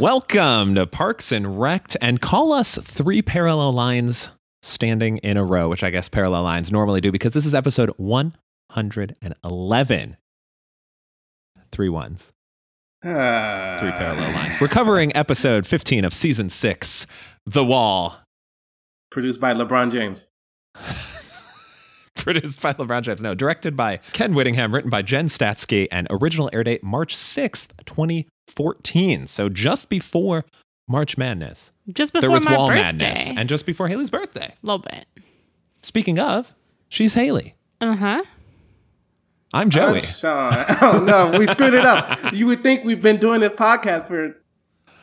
Welcome to Parks and Wrecked, and call us three parallel lines standing in a row, which I guess parallel lines normally do because this is episode 111. Three ones, Ah. three parallel lines. We're covering episode 15 of season six, The Wall, Produced by LeBron James. produced by LeBron James. No, directed by Ken Whittingham, written by Jen Statsky, and original air date March 6th, 2014. So just before March Madness. Just before there was my Wall birthday. Madness, and just before Haley's birthday. A little bit. Speaking of, she's Haley. Uh-huh. I'm Joey. I'm Sean. Oh no, we screwed it up. You would think we've been doing this podcast for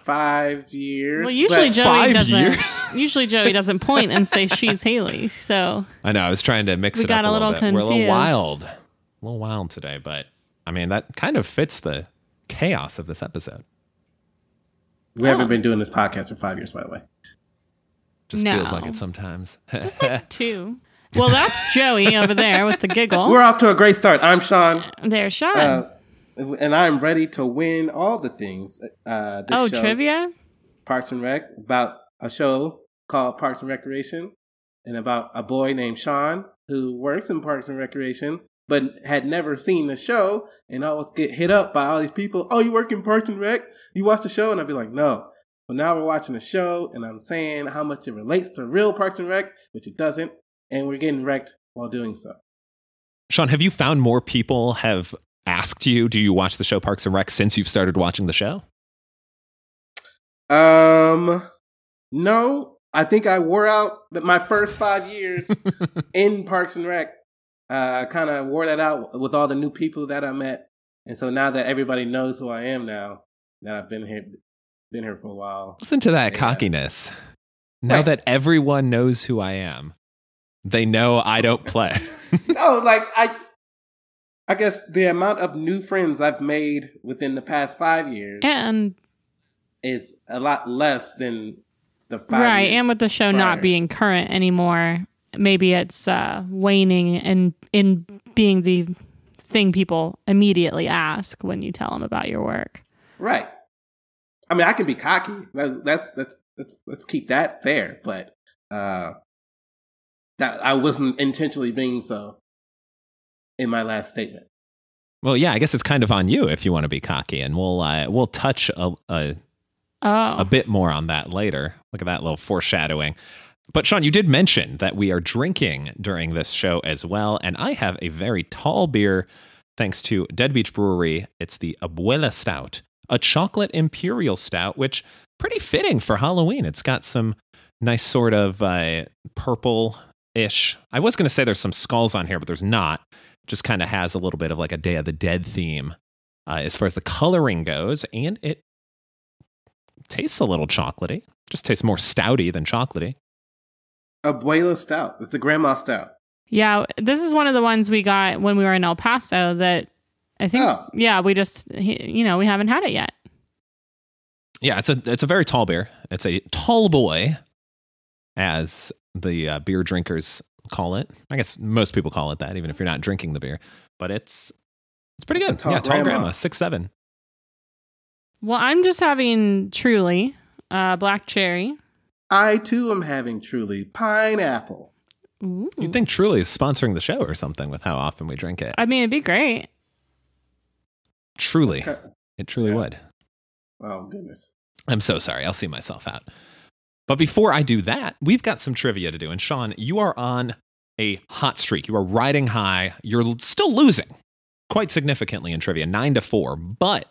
five years. Well, usually but- Joey five doesn't. years? usually Joey doesn't point and say she's Haley. So I know. I was trying to mix We it got up a a little, little bit. We're a little wild, a little wild today, but I mean that kind of fits the chaos of this episode. we haven't oh. been doing this podcast for five years, by the way. Just No. feels like it sometimes. Just like two. Well, that's Joey over there with the giggle. We're off to a great start. I'm Sean, There's Sean. uh, and I'm ready to win all the things. Uh, oh, show, trivia. Parks and Rec, about a show called Parks and Recreation, and about a boy named Sean who works in Parks and Recreation but had never seen the show and always get hit up by all these people. Oh, you work in Parks and Rec? You watch the show? And I'd be like, no. But now we're watching the show and I'm saying how much it relates to real Parks and Rec, which it doesn't, and we're getting wrecked while doing so. Sean, have you found more people have asked you, do you watch the show Parks and Rec since you've started watching the show? Um, no, I think I wore out the, my first five years in Parks and Rec. Uh, kind of wore that out with all the new people that I met, and so now that everybody knows who I am now, that I've been here, been here for a while. Listen to that Yeah. cockiness. Now Right. that everyone knows who I am, they know I don't play. oh, like I, I guess the amount of new friends I've made within the past five years And is a lot less than the five. right, years and with the show prior. not being current anymore, maybe it's uh, waning and in being the thing people immediately ask when you tell them about your work. Right. I mean, I can be cocky. That, that's that's let's let's keep that there. But uh, that I wasn't intentionally being so in my last statement. well, yeah, I guess it's kind of on you if you want to be cocky, and we'll uh, we'll touch a, a Oh, a bit more on that later. Look at that little foreshadowing. But Sean, you did mention that we are drinking during this show as well, and I have a very tall beer thanks to Deadbeach Brewery. It's the Abuela Stout, a chocolate imperial stout, which pretty fitting for Halloween. It's got some nice sort of uh, purple-ish. I was going to say there's some skulls on here, but there's not. Just kind of has a little bit of like a Day of the Dead theme uh, as far as the coloring goes, and it tastes a little chocolatey. Just tastes more stouty than chocolatey. Abuela Stout. It's the grandma stout. yeah. This is one of the ones we got when we were in El Paso that I think, Oh. yeah, we just, you know, we haven't had it yet. Yeah, it's a it's a very tall beer. It's a tall boy, as the uh, beer drinkers call it. I guess most people call it that, even if you're not drinking the beer. But it's it's pretty It's good. tall yeah, tall grandma, grandma. six seven. Well, I'm just having truly uh, black cherry. I too am having truly pineapple. Ooh. You'd think Truly is sponsoring the show or something with how often we drink it. I mean, it'd be great. Truly, it truly Yeah. would. Oh goodness. I'm so sorry. I'll see myself out. But before I do that, we've got some trivia to do. And Sean, you are on a hot streak. You are riding high. You're still losing quite significantly in trivia, nine to four. But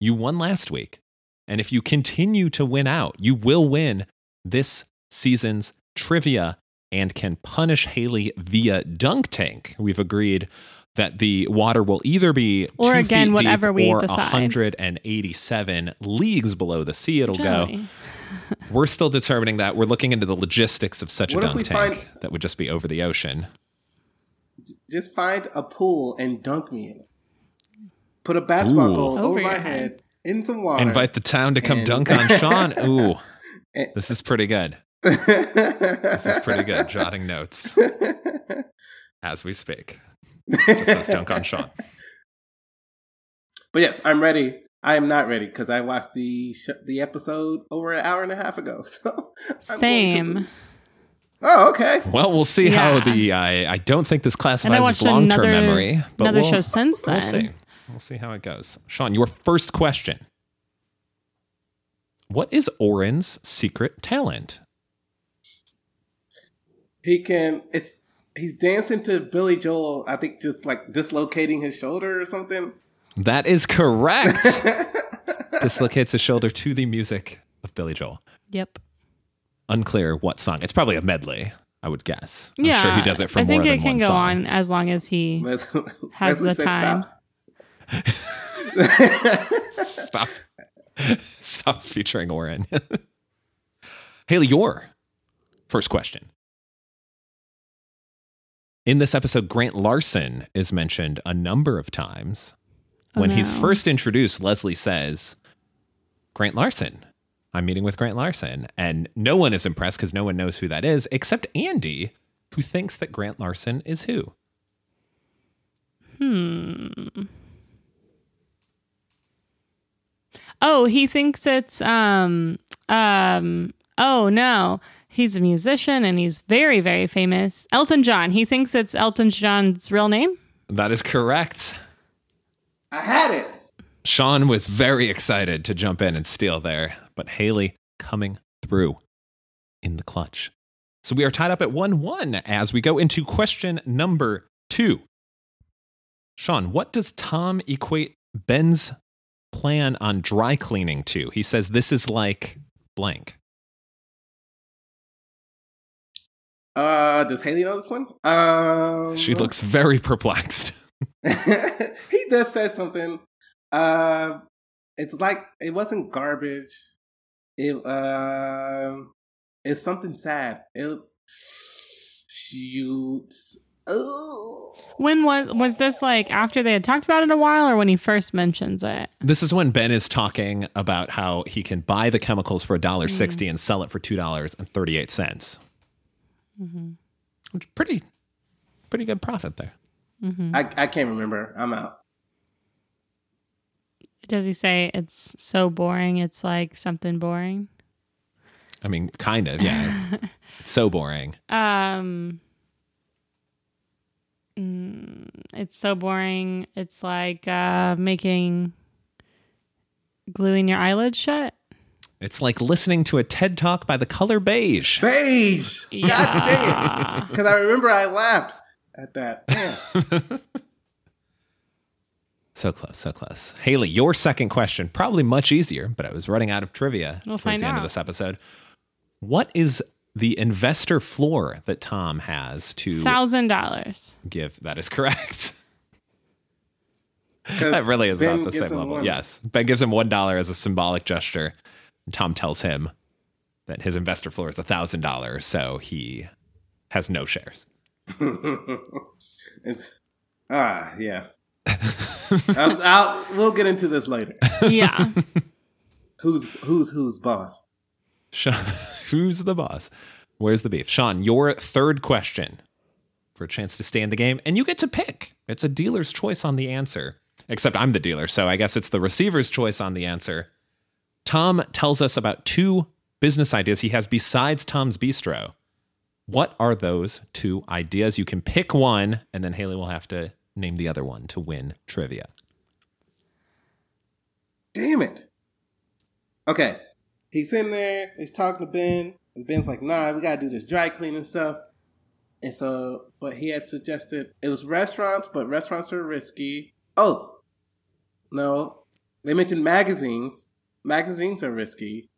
you won last week. And if you continue to win out, you will win this season's trivia and can punish Haley via dunk tank. We've agreed that the water will either be Or again, whatever we or decide. 187 leagues below the sea. It'll go. Joey. We're still determining that. We're looking into the logistics of such What a if dunk we tank find- that would just be over the ocean. Just find a pool and dunk me in it. put a basketball Ooh. goal Over over, my head, head. in some water. Invite the town to come And- dunk on Sean. Ooh, this is pretty good. this This is pretty good. Jotting notes as we speak. Just says dunk on Sean. But yes, I'm ready. I am not ready because I watched the sh- the episode over an hour and a half ago. So I'm going to Same. Oh, okay. Well, we'll see how the. I I don't think this And I classifies as long term memory. But another we'll, show since then. We'll see. We'll see how it goes. Sean, your first question. What is Orin's secret talent? He can. It's he's dancing to Billy Joel. I think just like dislocating his shoulder or something. That is correct. Dislocates his shoulder to the music of Billy Joel. Yep. Unclear what song. It's probably a medley, I would guess. I'm yeah. sure he does it for I think it can go song. on as long as he Les- Has Leslie the time. stop. Stop. Stop featuring Orin. Haley, your first question. In this episode, Grant Larson is mentioned a number of times. Oh, when he's first introduced, Leslie says, Grant Larson. I'm meeting with Grant Larson. And no one is impressed because no one knows who that is except Andy, who thinks that Grant Larson is who? Hmm. Oh, he thinks it's um um oh no. He's a musician and he's very, very famous. Elton John. He thinks it's Elton John's real name. That is correct. I had it. Sean was very excited to jump in and steal there, but Haley coming through in the clutch. So we are tied up at 1 1 as we go into question number two. Sean, what does Tom equate Ben's plan on dry cleaning to? He says this is like blank. Uh, does Haley know this one? Um, She looks very perplexed. he does say something. Uh, it's like it wasn't garbage. It um, it's something sad. It was shoots. Oh. When was was this like after they had talked about it a while or when he first mentions it? This is when Ben is talking about how he can buy the chemicals for $1.60 and sell it for $2.38. Mm-hmm. Which pretty pretty good profit there. Mm-hmm. I I can't remember. I'm out. Does he say it's so boring? It's like something boring. I mean, kind of, yeah. it's so boring. Um, mm, it's so boring. It's like uh, making gluing your eyelids shut. It's like listening to a TED talk by the color beige. Beige. God damn. Yeah. Because I remember I laughed at that. Damn. So close, so close. Haley, your second question, probably much easier, but I was running out of trivia We'll towards find the end of this episode. What is the investor floor that Tom has to Thousand dollars. give? that is correct. that really is Ben not the same level. one. Yes. Ben gives him $1 as a symbolic gesture. Tom tells him that his investor floor is a $1,000, so he has no shares. it's, ah, yeah. I'll, I'll, we'll get into this later. Yeah. Who's who's who's boss? Sean, who's the boss? Where's the beef? Sean, your third question for a chance to stay in the game, and you get to pick. It's a dealer's choice on the answer. Except I'm the dealer, so I guess it's the receiver's choice on the answer. Tom tells us about two business ideas he has besides Tom's Bistro. What are those two ideas? You can pick one, and then Haley will have to name the other one to win trivia. Damn it. Okay. He's in there, he's talking to Ben, and Ben's like, nah, we gotta do this dry cleaning stuff. And so, but he had suggested it was restaurants, but restaurants are risky. Oh, no. They mentioned magazines. Magazines are risky.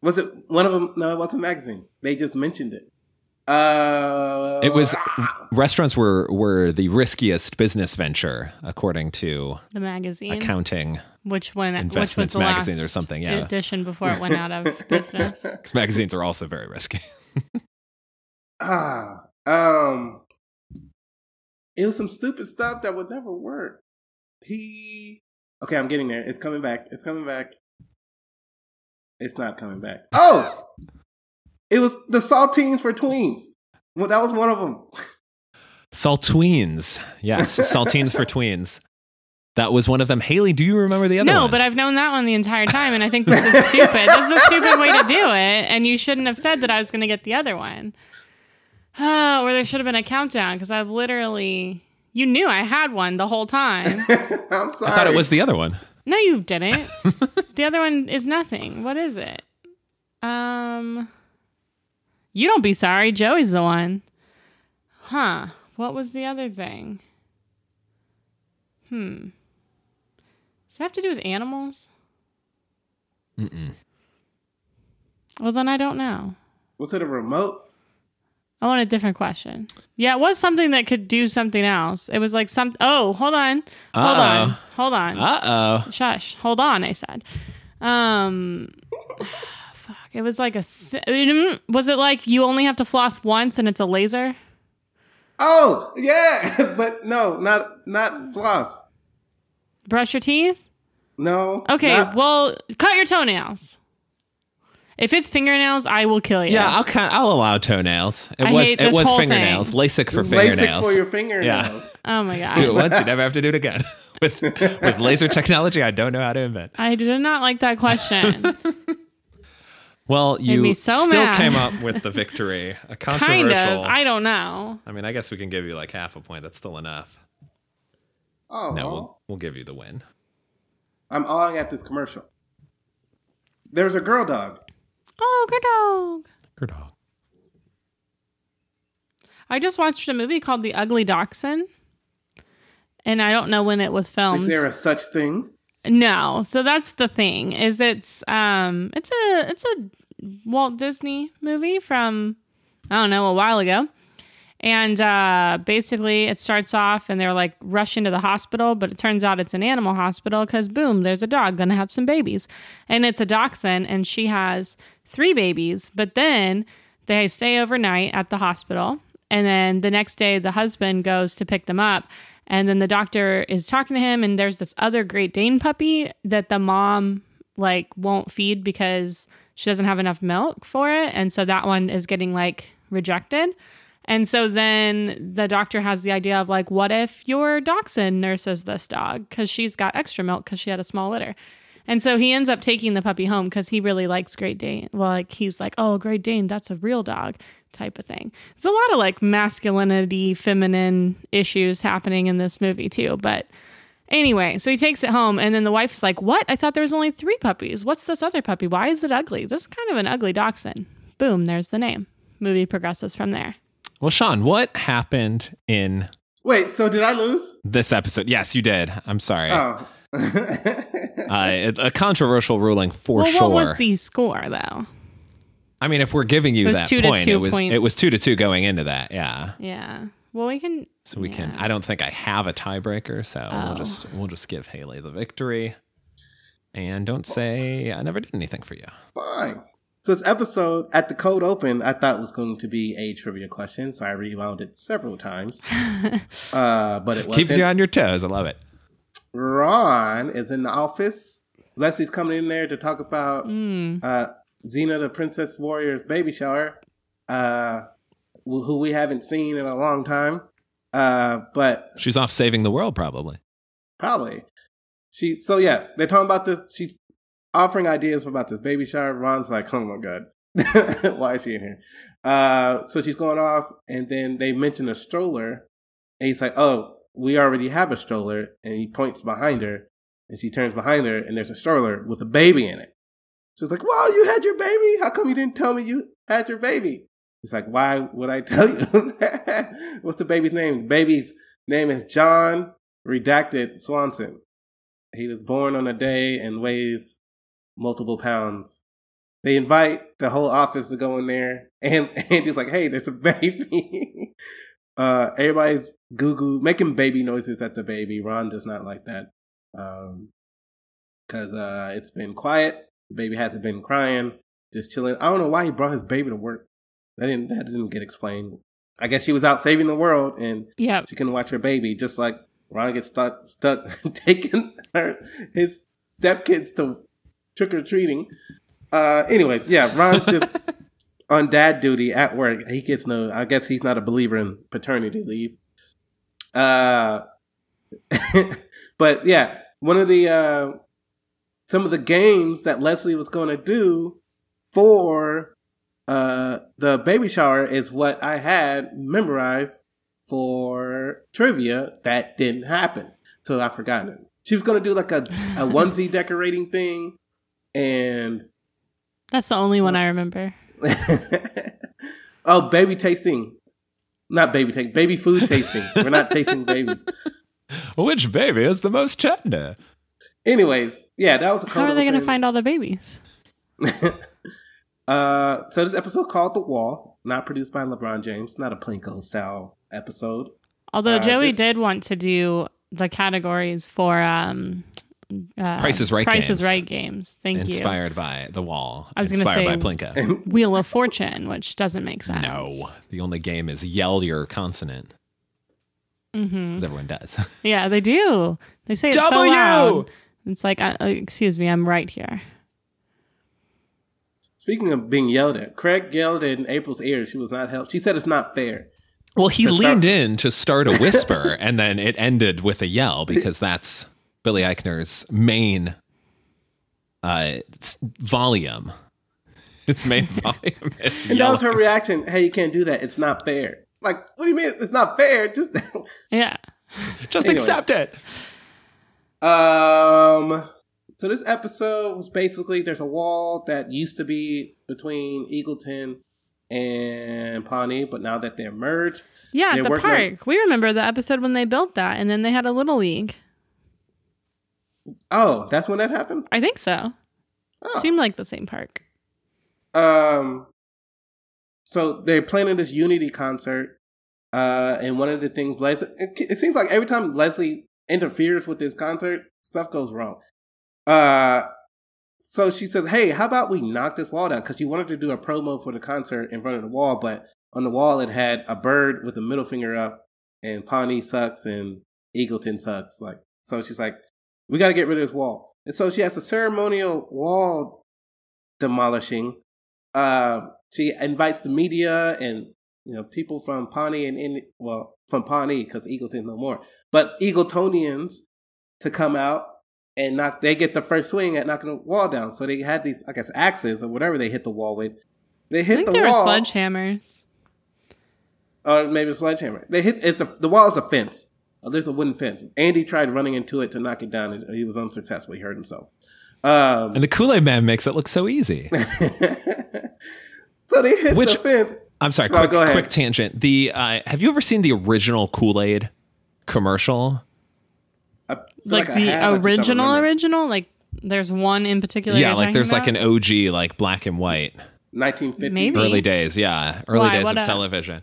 Was it one of them? No, it wasn't magazines. They just mentioned it. Uh, It was ah, restaurants were were the riskiest business venture according to The magazine. accounting Which one? Which was investments the magazine last or something. Yeah, edition before it went out of business. because magazines are also very risky. ah, um, it was some stupid stuff that would never work. he. Okay, I'm getting there. It's coming back. It's coming back. It's not coming back. Oh, it was the saltines for tweens. Well, that was one of them. Saltweens. Yes, saltines for tweens. That was one of them. Haley, do you remember the other no, one? No, but I've known that one the entire time, and I think this is stupid. this is a stupid way to do it, and you shouldn't have said that I was going to get the other one. Oh, or there should have been a countdown because I've literally. You knew I had one the whole time. I'm sorry. I thought it was the other one. No, you didn't. the other one is nothing. What is it? Um, you don't be sorry. Joey's the one. Huh. What was the other thing? Hmm. Does it have to do with animals? Mm-mm. Well, then I don't know. Was it a remote? I want a different question. Yeah, it was something that could do something else. It was like some. Oh, hold on. Hold on. Uh-oh. Hold on. Uh oh. Shush. Hold on, I said. Um fuck. It was like a th- mm, was it like you only have to floss once and it's a laser? Oh, yeah, but no, not not floss. Brush your teeth? No. Okay, not- well, cut your toenails. If it's fingernails, I will kill you. Yeah, I'll kind I'll allow toenails. It I was hate it this was whole fingernails. thing. LASIK for fingernails. LASIK for your fingernails. Yeah. Oh my god. do it once, you never have to do it again. with with laser technology, I don't know how to invent. I did not like that question. Well, you so still mad. came up with the victory. A controversial. kind of. I don't know. I mean, I guess we can give you like half a point. That's still enough. Oh, No, we'll we'll give you the win. I'm awing at this commercial. There's a girl dog. Oh, good dog. Your dog. I just watched a movie called The Ugly Dachshund. And I don't know when it was filmed. Is there a such thing? No, so that's the thing. Is it's um it's a it's a Walt Disney movie from I don't know a while ago, and uh, basically it starts off and they're like rushing to the hospital, but it turns out it's an animal hospital because boom, there's a dog gonna have some babies, and it's a dachshund and she has three babies, but then they stay overnight at the hospital, and then the next day the husband goes to pick them up. And then the doctor is talking to him, and there's this other Great Dane puppy that the mom like won't feed because she doesn't have enough milk for it, and so that one is getting like rejected. And so then the doctor has the idea of like, what if your dachshund nurses this dog because she's got extra milk because she had a small litter. And so he ends up taking the puppy home because he really likes Great Dane. Well, like he's like, oh, Great Dane, that's a real dog type of thing. There's a lot of like masculinity, feminine issues happening in this movie too. But anyway, so he takes it home, and then the wife's like, what? I thought there was only three puppies. What's this other puppy? Why is it ugly? This is kind of an ugly dachshund. Boom, there's the name. Movie progresses from there. Well, Sean, what happened in Wait, so did I lose? this episode? Yes, you did. I'm sorry. Oh. Uh, a controversial ruling for well, sure. what was the score though? I mean, if we're giving you It was that two to point, two it was point- it was two to two going into that. Yeah. Yeah. Well, we can. So we can. I don't think I have a tiebreaker, so Oh. we'll just we'll just give Haley the victory, and don't say I never did anything for you. Fine. So this episode at the code open, I thought was going to be a trivia question, so I rewound it several times. uh, but it wasn't. Keeping you on your toes. I love it. Ron is in the office. Leslie's coming in there to talk about Mm. uh, Xena the Princess Warrior's baby shower, uh, who we haven't seen in a long time. Uh, but She's off saving the world, probably. Probably. She so yeah, they're talking about this. She's offering ideas about this baby shower. Ron's like, oh my god, why is she in here? Uh, so she's going off, and then they mention a stroller, and he's like, oh, we already have a stroller, and he points behind her, and she turns behind her, and there's a stroller with a baby in it. She's like, wow, you had your baby? How come you didn't tell me you had your baby? He's like, why would I tell you? What's the baby's name? The baby's name is John Redacted Swanson. He was born on a day and weighs multiple pounds. They invite the whole office to go in there, and Andy's like, "Hey, there's a baby." uh, everybody's goo goo making baby noises at the baby. Ron does not like that because uh, it's been quiet. The baby hasn't been crying, just chilling. I don't know why he brought his baby to work. That didn't that didn't get explained. I guess she was out saving the world, and Yep. she can watch her baby just like Ron gets stuck stuck taking her his stepkids to trick or treating. Uh, anyways, yeah, Ron just on dad duty at work. He gets no. I guess he's not a believer in paternity leave. Uh, but yeah, one of the uh, some of the games that Leslie was going to do for uh the baby shower is what I had memorized for trivia that didn't happen. So I forgot it. She was going to do like a, a onesie decorating thing and That's the only one I remember. oh, baby tasting. Not baby tasting, baby food tasting. We're not tasting babies. Which baby is the most tender? Anyways, yeah, that was a How are they going to find all the babies? Uh, so this episode called The Wall, not produced by LeBron James, not a Plinko style episode. Although Uh, Joey this- did want to do the categories for um, uh, Price is Right Price games. is Right games. Thank you. Inspired by The Wall. I was gonna say- by Plinko. Wheel of Fortune, which doesn't make sense. No, the only game is yell your consonant, hmm as everyone does. Yeah, they do. They say it so loud. It's like, uh, uh, excuse me, I'm right here. Speaking of being yelled at, Craig yelled in April's ear. She was not helped. She said it's not fair. Well, he To start- leaned in to start a whisper, and then it ended with a yell because that's Billy Eichner's main uh, volume. His main volume is And that was her reaction. Hey, you can't do that. It's not fair. Like, what do you mean? It's not fair. Just Yeah. Just Anyways. accept it. um. So this episode was basically there's a wall that used to be between Eagleton and Pawnee, but now that they're merged, Yeah, They're the working on- park. we remember the episode when they built that, and then they had a little league. oh, that's when that happened. I think so. Oh. Seemed like the same park. Um, so they're planning this Unity concert, uh, and one of the things Leslie, it, it seems like every time Leslie interferes with this concert, stuff goes wrong. Uh, so she says, "Hey, how about we knock this wall down?" Because she wanted to do a promo for the concert in front of the wall, but on the wall it had a bird with the middle finger up, and Pawnee sucks and Eagleton sucks. Like, so she's like, "We got to get rid of this wall." And so she has a ceremonial wall demolishing uh, she invites the media and you know people from Pawnee and in well from Pawnee because Eagleton no more, but Eagletonians to come out and knock. They get the first swing at knocking the wall down. So they had these, I guess, axes or whatever they hit the wall with. They I hit think the they were wall, sledgehammers. or maybe a sledgehammer. They hit. It's a the wall is a fence. Uh, there's a wooden fence. Andy tried running into it to knock it down, and he was unsuccessful. He hurt himself. Um, And the Kool Aid Man makes it look so easy. so they hit Which- the fence. I'm sorry, No, quick, go ahead. quick tangent. The uh, have you ever seen the original Kool Aid commercial? I feel Like, I the I just original, remember. original? Like there's one in particular. yeah, you're like talking there's like an OG, like black and white, 1950. Maybe. early days. Yeah, early Why? days What of a- television.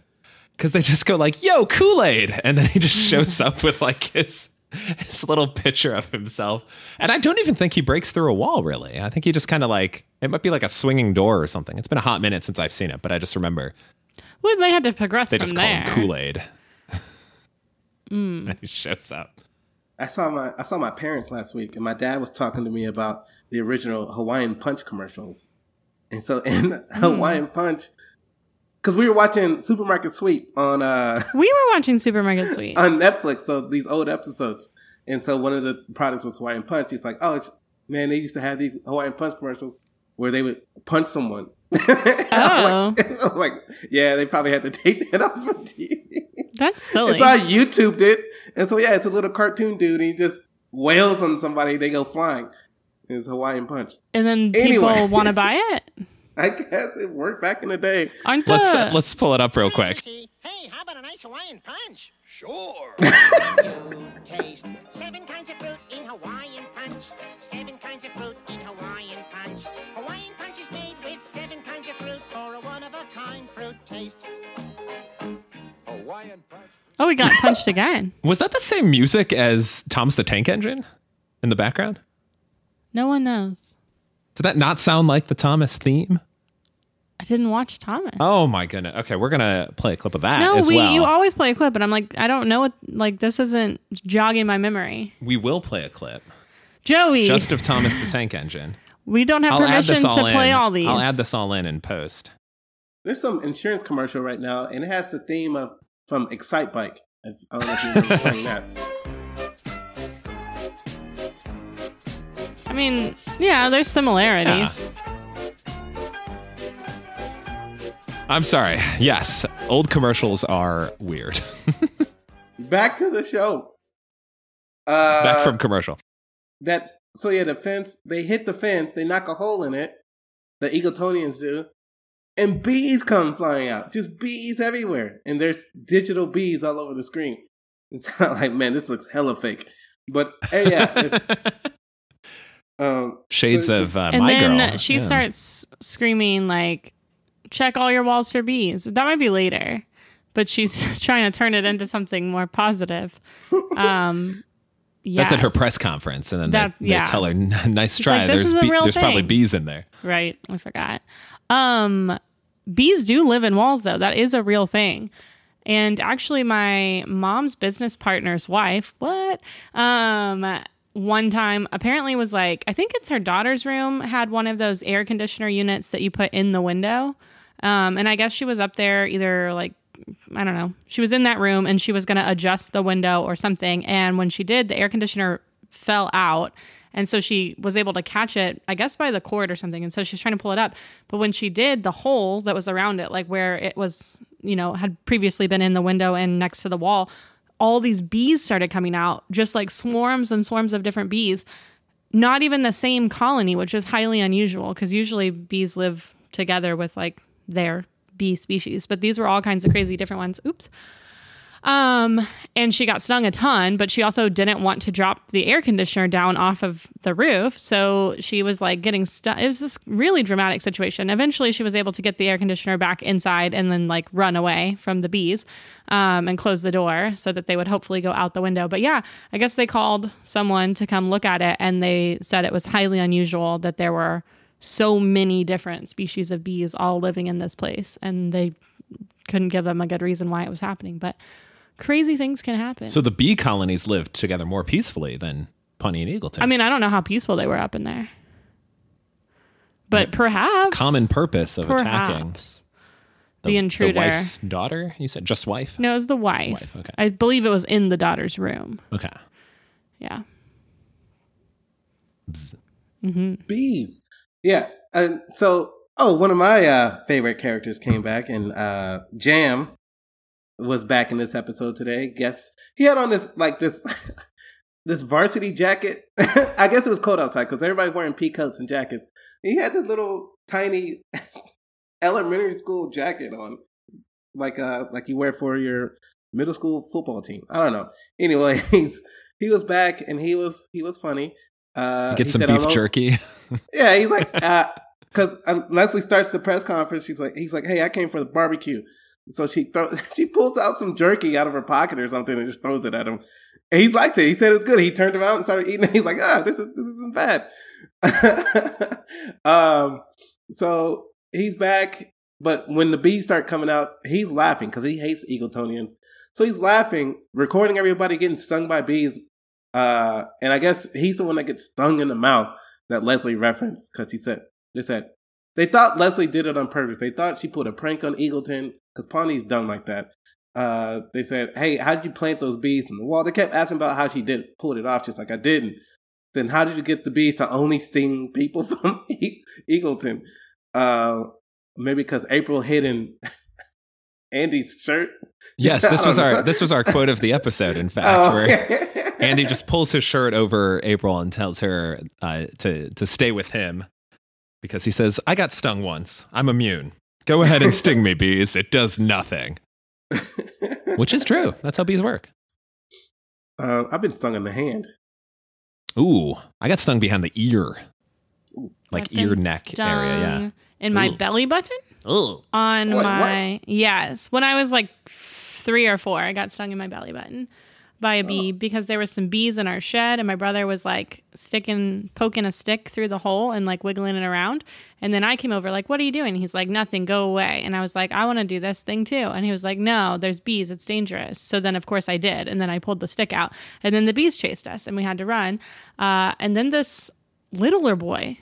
Because they just go like, "Yo, Kool Aid," and then he just shows up with like his his little picture of himself. And I don't even think he breaks through a wall. Really, I think he just kind of like it might be like a swinging door or something. It's been a hot minute since I've seen it, but I just remember Well, they had to progress they from just call there. him Kool Aid. Mm. and he shows up. I saw my I saw my parents last week, and my dad was talking to me about the original Hawaiian Punch commercials. And so in Hawaiian Punch, because we were watching Supermarket Sweep on uh We were watching Supermarket Sweep. on Netflix, so these old episodes. And so one of the products was Hawaiian Punch. He's like, oh it's, man, they used to have these Hawaiian Punch commercials where they would punch someone. I'm like, I'm like, yeah, they probably had to take that off of TV. That's silly. It's on YouTube, it. And so yeah, it's a little cartoon dude. He just wails on somebody. They go flying. It's Hawaiian Punch. and then people want to buy it. I guess it worked back in the day. Aren't the Let's uh, let's pull it up real quick. Hey, how about a nice Hawaiian punch? Sure. Taste seven kinds of fruit in Hawaiian punch. Seven kinds of fruit in Hawaiian punch. Hawaiian punch is made with seven kinds of fruit for a one of a kind fruit taste. Hawaiian punch. oh, we got punched again. Was that the same music as Thomas the Tank Engine in the background? No one knows. Did that not sound like the Thomas theme? I didn't watch Thomas. Oh my goodness. Okay, we're gonna play a clip of that no, as we well. you always play a clip, and I'm like, I don't know what like this isn't jogging my memory. we will play a clip Joey, just of Thomas the Tank Engine. we don't have I'll permission this all to in. play all these. I'll add this all in in post. There's some insurance commercial right now, and it has the theme of from Excitebike. I don't know if you remember playing that. I mean, yeah, there's similarities. I'm sorry. Yes, old commercials are weird. Back to the show. Uh, Back from commercial. that. So yeah, the fence. They hit the fence. They knock a hole in it. The Eagletonians do, and bees come flying out. Just bees everywhere, and there's digital bees all over the screen. It's not like man, this looks hella fake. But hey, yeah, it, um, Shades so- of uh, and my then girl. she Yeah. starts screaming like, "Check all your walls for bees." That might be later, but she's trying to turn it into something more positive. Um, That's at her press conference, and then That- they, they yeah. tell her, "Nice She's try." like, there's real there's probably bees in there. Right. I forgot. Um, bees do live in walls, though. That is a real thing. And actually, my mom's business partner's wife, what? Um, one time apparently was like, I think it's her daughter's room, had one of those air conditioner units that you put in the window. Um, and I guess she was up there either like, I don't know, she was in that room and she was going to adjust the window or something. And when she did, the air conditioner fell out. And so she was able to catch it, I guess by the cord or something. And so she's trying to pull it up. But when she did, the hole that was around it, like where it was, you know, had previously been in the window and next to the wall, all these bees started coming out, just like swarms and swarms of different bees. Not even the same colony, which is highly unusual because usually bees live together with like their bee species. But these were all kinds of crazy different ones. Oops. Um, and she got stung a ton, but she also didn't want to drop the air conditioner down off of the roof. So she was like getting stung. It was this really dramatic situation. Eventually, she was able to get the air conditioner back inside and then like run away from the bees um, and close the door so that they would hopefully go out the window. But yeah, I guess they called someone to come look at it and they said it was highly unusual that there were so many different species of bees all living in this place. And they couldn't give them a good reason why it was happening. But crazy things can happen. So the bee colonies lived together more peacefully than Pawnee and Eagleton. I mean, I don't know how peaceful they were up in there. But perhaps common purpose of attacking perhaps the, intruder. The wife's daughter. You said just wife. no, it was the wife. Wife, okay. I believe it was in the daughter's room. Okay. Yeah. bees. Yeah. And so, oh, one of my uh, favorite characters came back, and uh, Jamm was back in this episode today. Guess he had on this like this this varsity jacket. I guess it was cold outside because everybody wearing pea coats and jackets. He had this little tiny elementary school jacket on, like uh like you wear for your middle school football team. I don't know. Anyway, he's he was back and he was he was funny. Uh, Get some said, beef jerky. yeah, he's like, because uh, Leslie starts the press conference. She's like, he's like, hey, I came for the barbecue. So she throw, she pulls out some jerky out of her pocket or something and just throws it at him. And he liked it. He said it was good. He turned around and started eating it. He's like, ah, this is this isn't bad. um, so he's back, but when the bees start coming out, he's laughing because he hates Eagletonians. So he's laughing, recording everybody getting stung by bees. Uh, and I guess he's the one that gets stung in the mouth that Leslie referenced because she said, they said, they thought Leslie did it on purpose. They thought she pulled a prank on Eagleton because Pawnee's done like that. Uh, they said, hey, how did you plant those bees in the wall? They kept asking about how she did pulled it off. just like, I didn't. Then how did you get the bees to only sting people from e- Eagleton? Uh, maybe because April hid in Andy's shirt. yes, this was our this was our quote of the episode. In fact, Oh. where Andy just pulls his shirt over April and tells her uh, to to stay with him because he says, "I got stung once. I'm immune. Go ahead and sting me, bees. It does nothing." Which is true. That's how bees work. uh, I've been stung in the hand. Ooh, I got stung behind the ear, like I've ear neck area. Yeah. In my Ooh. belly button? Ooh. On What- my yes. When I was like three or four, I got stung in my belly button. By a bee because there was some bees in our shed and my brother was like sticking poking a stick through the hole and like wiggling it around. And then i came over like what are you doing? He's like nothing. Go away. And i was like i want to do this thing too. And he was like no there's bees. It's dangerous. So then of course i did. And then i pulled the stick out. And then the bees chased us and we had to run. Uh, and then this littler boy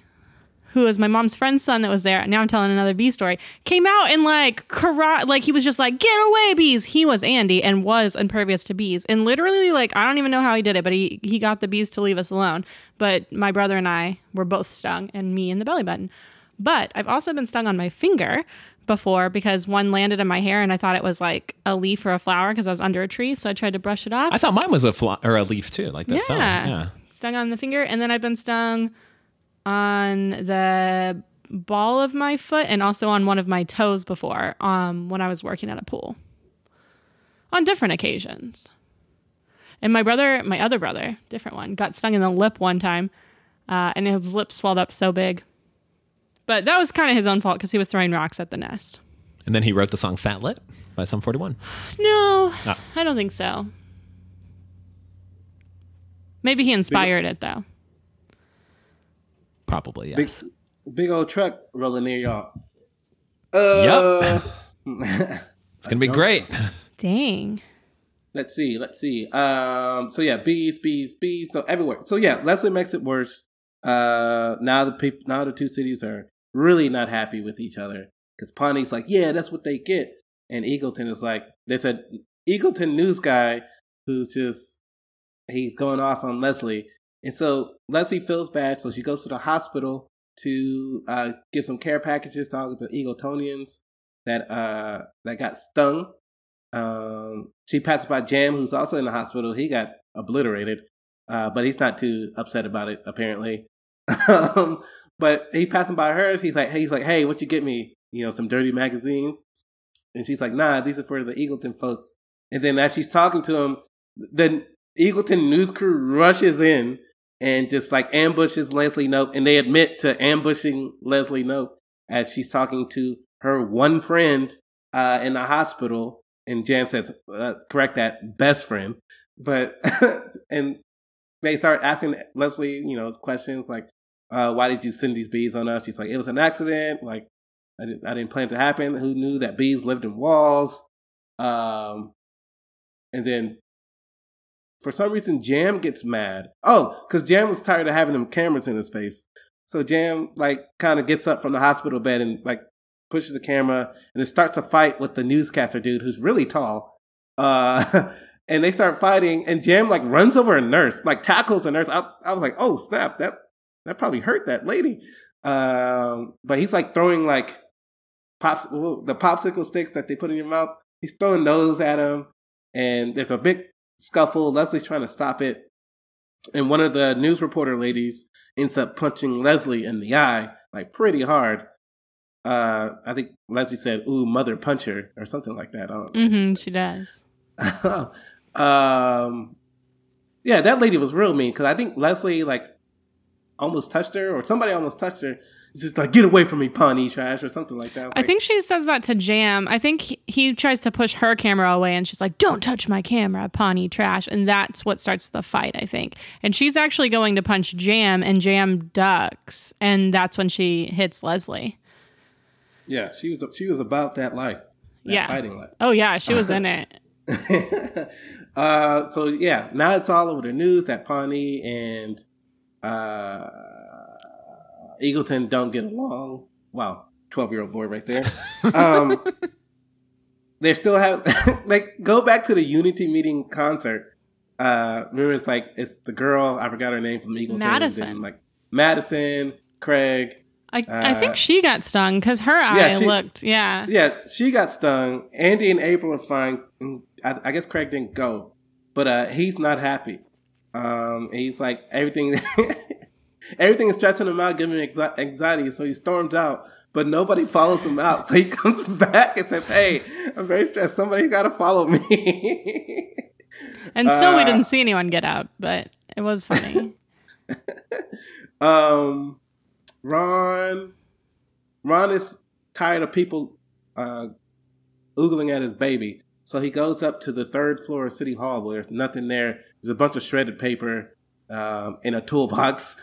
who was my mom's friend's son that was there. Now I'm telling another bee story. Came out and like karate, like he was just like, get away, bees. He was Andy and was impervious to bees. And literally, like, I don't even know how he did it, but he, he got the bees to leave us alone. But my brother and I were both stung, and me in the belly button. But I've also been stung on my finger before because one landed in my hair and I thought it was like a leaf or a flower because I was under a tree. So I tried to brush it off. I thought mine was a fly or a leaf too, like that. Yeah. Yeah. stung on the finger and then i've been stung on the ball of my foot and also on one of my toes before um, when i was working at a pool. On different occasions. And my brother my other brother different one got stung in the lip one time uh, and his lip swelled up so big. But that was kind of his own fault because he was throwing rocks at the nest. And then he wrote the song Fat Lip by Sum 41. no Ah. i don't think so. Maybe he inspired it though Probably, Big, yes. big old truck rolling near y'all. Uh, yep. It's going to be great. dang let's see, let's see. Um, so yeah, bees, bees, bees. So everywhere. So yeah, Leslie makes it worse. Uh, now the people, now the two cities are really not happy with each other because Pawnee's like, yeah, that's what they get, and Eagleton is like, there's a Eagleton news guy who's just he's going off on Leslie, and so Leslie feels bad, so she goes to the hospital to uh, some care packages to all the Eagletonians that uh that got stung. Um, she passes by Jamm, who's also in the hospital. He got obliterated, uh, but he's not too upset about it apparently. um, but he passing by hers. He's like, hey, he's like, hey, what you get me? You know, some dirty magazines. And she's like, nah, these are for the Eagleton folks. And then as she's talking to him, the Eagleton news crew rushes in and just like ambushes Leslie Knope. And they admit to ambushing Leslie Knope as she's talking to her one friend uh, in the hospital. And Jan says, uh, correct that, best friend. But, and they start asking Leslie, you know, questions like, uh, why did you send these bees on us? She's like, it was an accident. Like, I didn't, I didn't plan to happen. Who knew that bees lived in walls? Um, and then for some reason, Jamm gets mad. Oh, because Jamm was tired of having them cameras in his face. So Jamm like kind of gets up from the hospital bed and like pushes the camera and then starts a fight with the newscaster dude who's really tall. Uh, and they start fighting and Jamm like runs over a nurse, like tackles a nurse. I, I was like, oh snap, that that probably hurt that lady. Um, but he's like throwing like pops the popsicle sticks that they put in your mouth. He's throwing those at him, and there's a big scuffle. Leslie's trying to stop it, and one of the news reporter ladies ends up punching Leslie in the eye like pretty hard. Uh, I think Leslie said, "Ooh, mother puncher" or something like that. I don't know. Mm-hmm, she does. um, yeah, that lady was real mean because I think Leslie like almost touched her, or somebody almost touched her. It's just like, "Get away from me, Pawnee trash," or something like that. I think she says that to Jamm. I think he, he tries to push her camera away and she's like, Don't touch my camera, Pawnee trash. And that's what starts the fight, I think. And she's actually going to punch Jamm and Jamm ducks. And that's when she hits Leslie. yeah, she was she was about that life, that Yeah. fighting life. Oh, yeah, she was in it. uh, so yeah, now it's all over the news that Pawnee and uh, Eagleton don't get along. Wow, twelve year old boy right there. Um, they still have like go back to the Unity meeting concert. Uh, remember, it's like it's the girl I forgot her name from Eagleton. Madison. then, like Madison, Craig. I, I Uh, think she got stung because her eye yeah, she- looked, yeah. Yeah, she got stung. Andy and April are fine. Mm, I, I guess Craig didn't go, but uh, he's not happy. Um, he's like everything. everything is stressing him out, giving him anxi- anxiety. So he storms out, but nobody follows him out. So he comes back and says, "Hey, I'm very stressed. Somebody got to follow me." And still, we Uh, didn't see anyone get out, but it was funny. um, Ron, Ron is tired of people uh, oogling at his baby. So he goes up to the third floor of City Hall where there's nothing there. There's a bunch of shredded paper um, in a toolbox.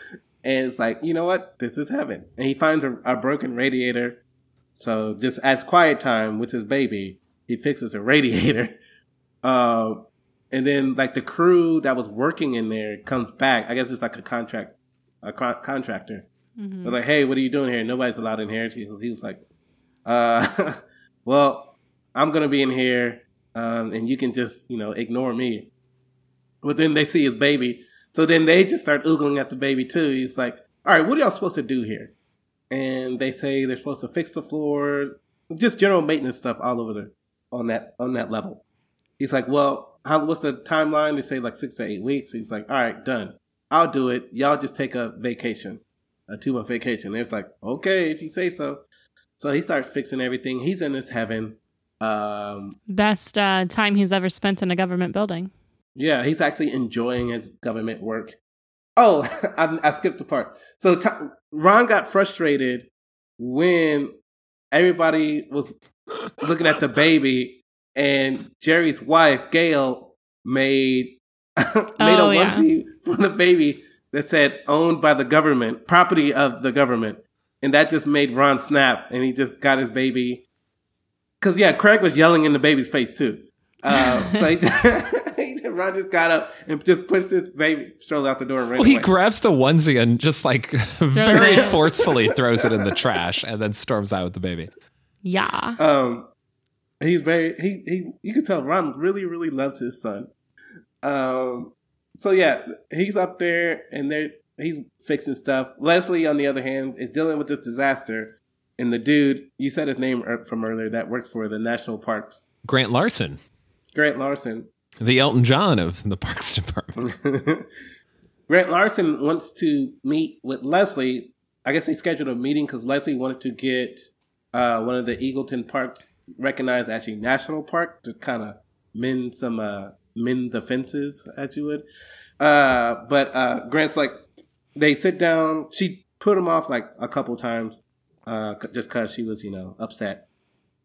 And it's like, you know what? This is heaven. And he finds a, a broken radiator. So just as quiet time with his baby, he fixes a radiator. Um, and then like the crew that was working in there comes back. I guess it's like a contract, a co- contractor. Mhm. They're like, "Hey, what are you doing here? Nobody's allowed in here." He, he was like, "Uh, well, I'm gonna be in here, um, and you can just, you know, ignore me." But then they see his baby, so then they just start oogling at the baby too. He's like, "All right, what are y'all supposed to do here?" And they say they're supposed to fix the floors, just general maintenance stuff all over the on that on that level. He's like, "Well, how, what's the timeline?" They say like six to eight weeks. He's like, "All right, done. I'll do it. Y'all just take a vacation." a two month vacation. It's like, okay, if you say so. So he starts fixing everything. He's in his heaven. Um, Best uh, time he's ever spent in a government building. Yeah, he's actually enjoying his government work. Oh, I, I skipped the part. So t- Ron got frustrated when everybody was looking at the baby, and Jerry's wife Gail made made Oh, a yeah. onesie for the baby that said "owned by the government, property of the government," and that just made Ron snap, and he just got his baby. Cause yeah, Craig was yelling in the baby's face too. Uh, so he, Ron just got up and just pushed his baby stroller out the door and ran Well, he away. grabs the onesie and just like very forcefully throws it in the trash and then storms out with the baby. Yeah. Um, he's very he he. You can tell Ron really really loves his son. Um, so yeah, he's up there and they he's fixing stuff. Leslie, on the other hand, is dealing with this disaster. And the dude, you said his name er- from earlier, that works for the national parks, Grant Larson, Grant Larson. The Elton John of the Parks Department. Grant Larson wants to meet with Leslie. I guess they scheduled a meeting because Leslie wanted to get uh, one of the Eagleton parks recognized as a national park to kind of mend some uh, mend the fences, as you would. Uh, but uh, Grant's like, they sit down. She put him off like a couple times, uh, just because she was, you know, upset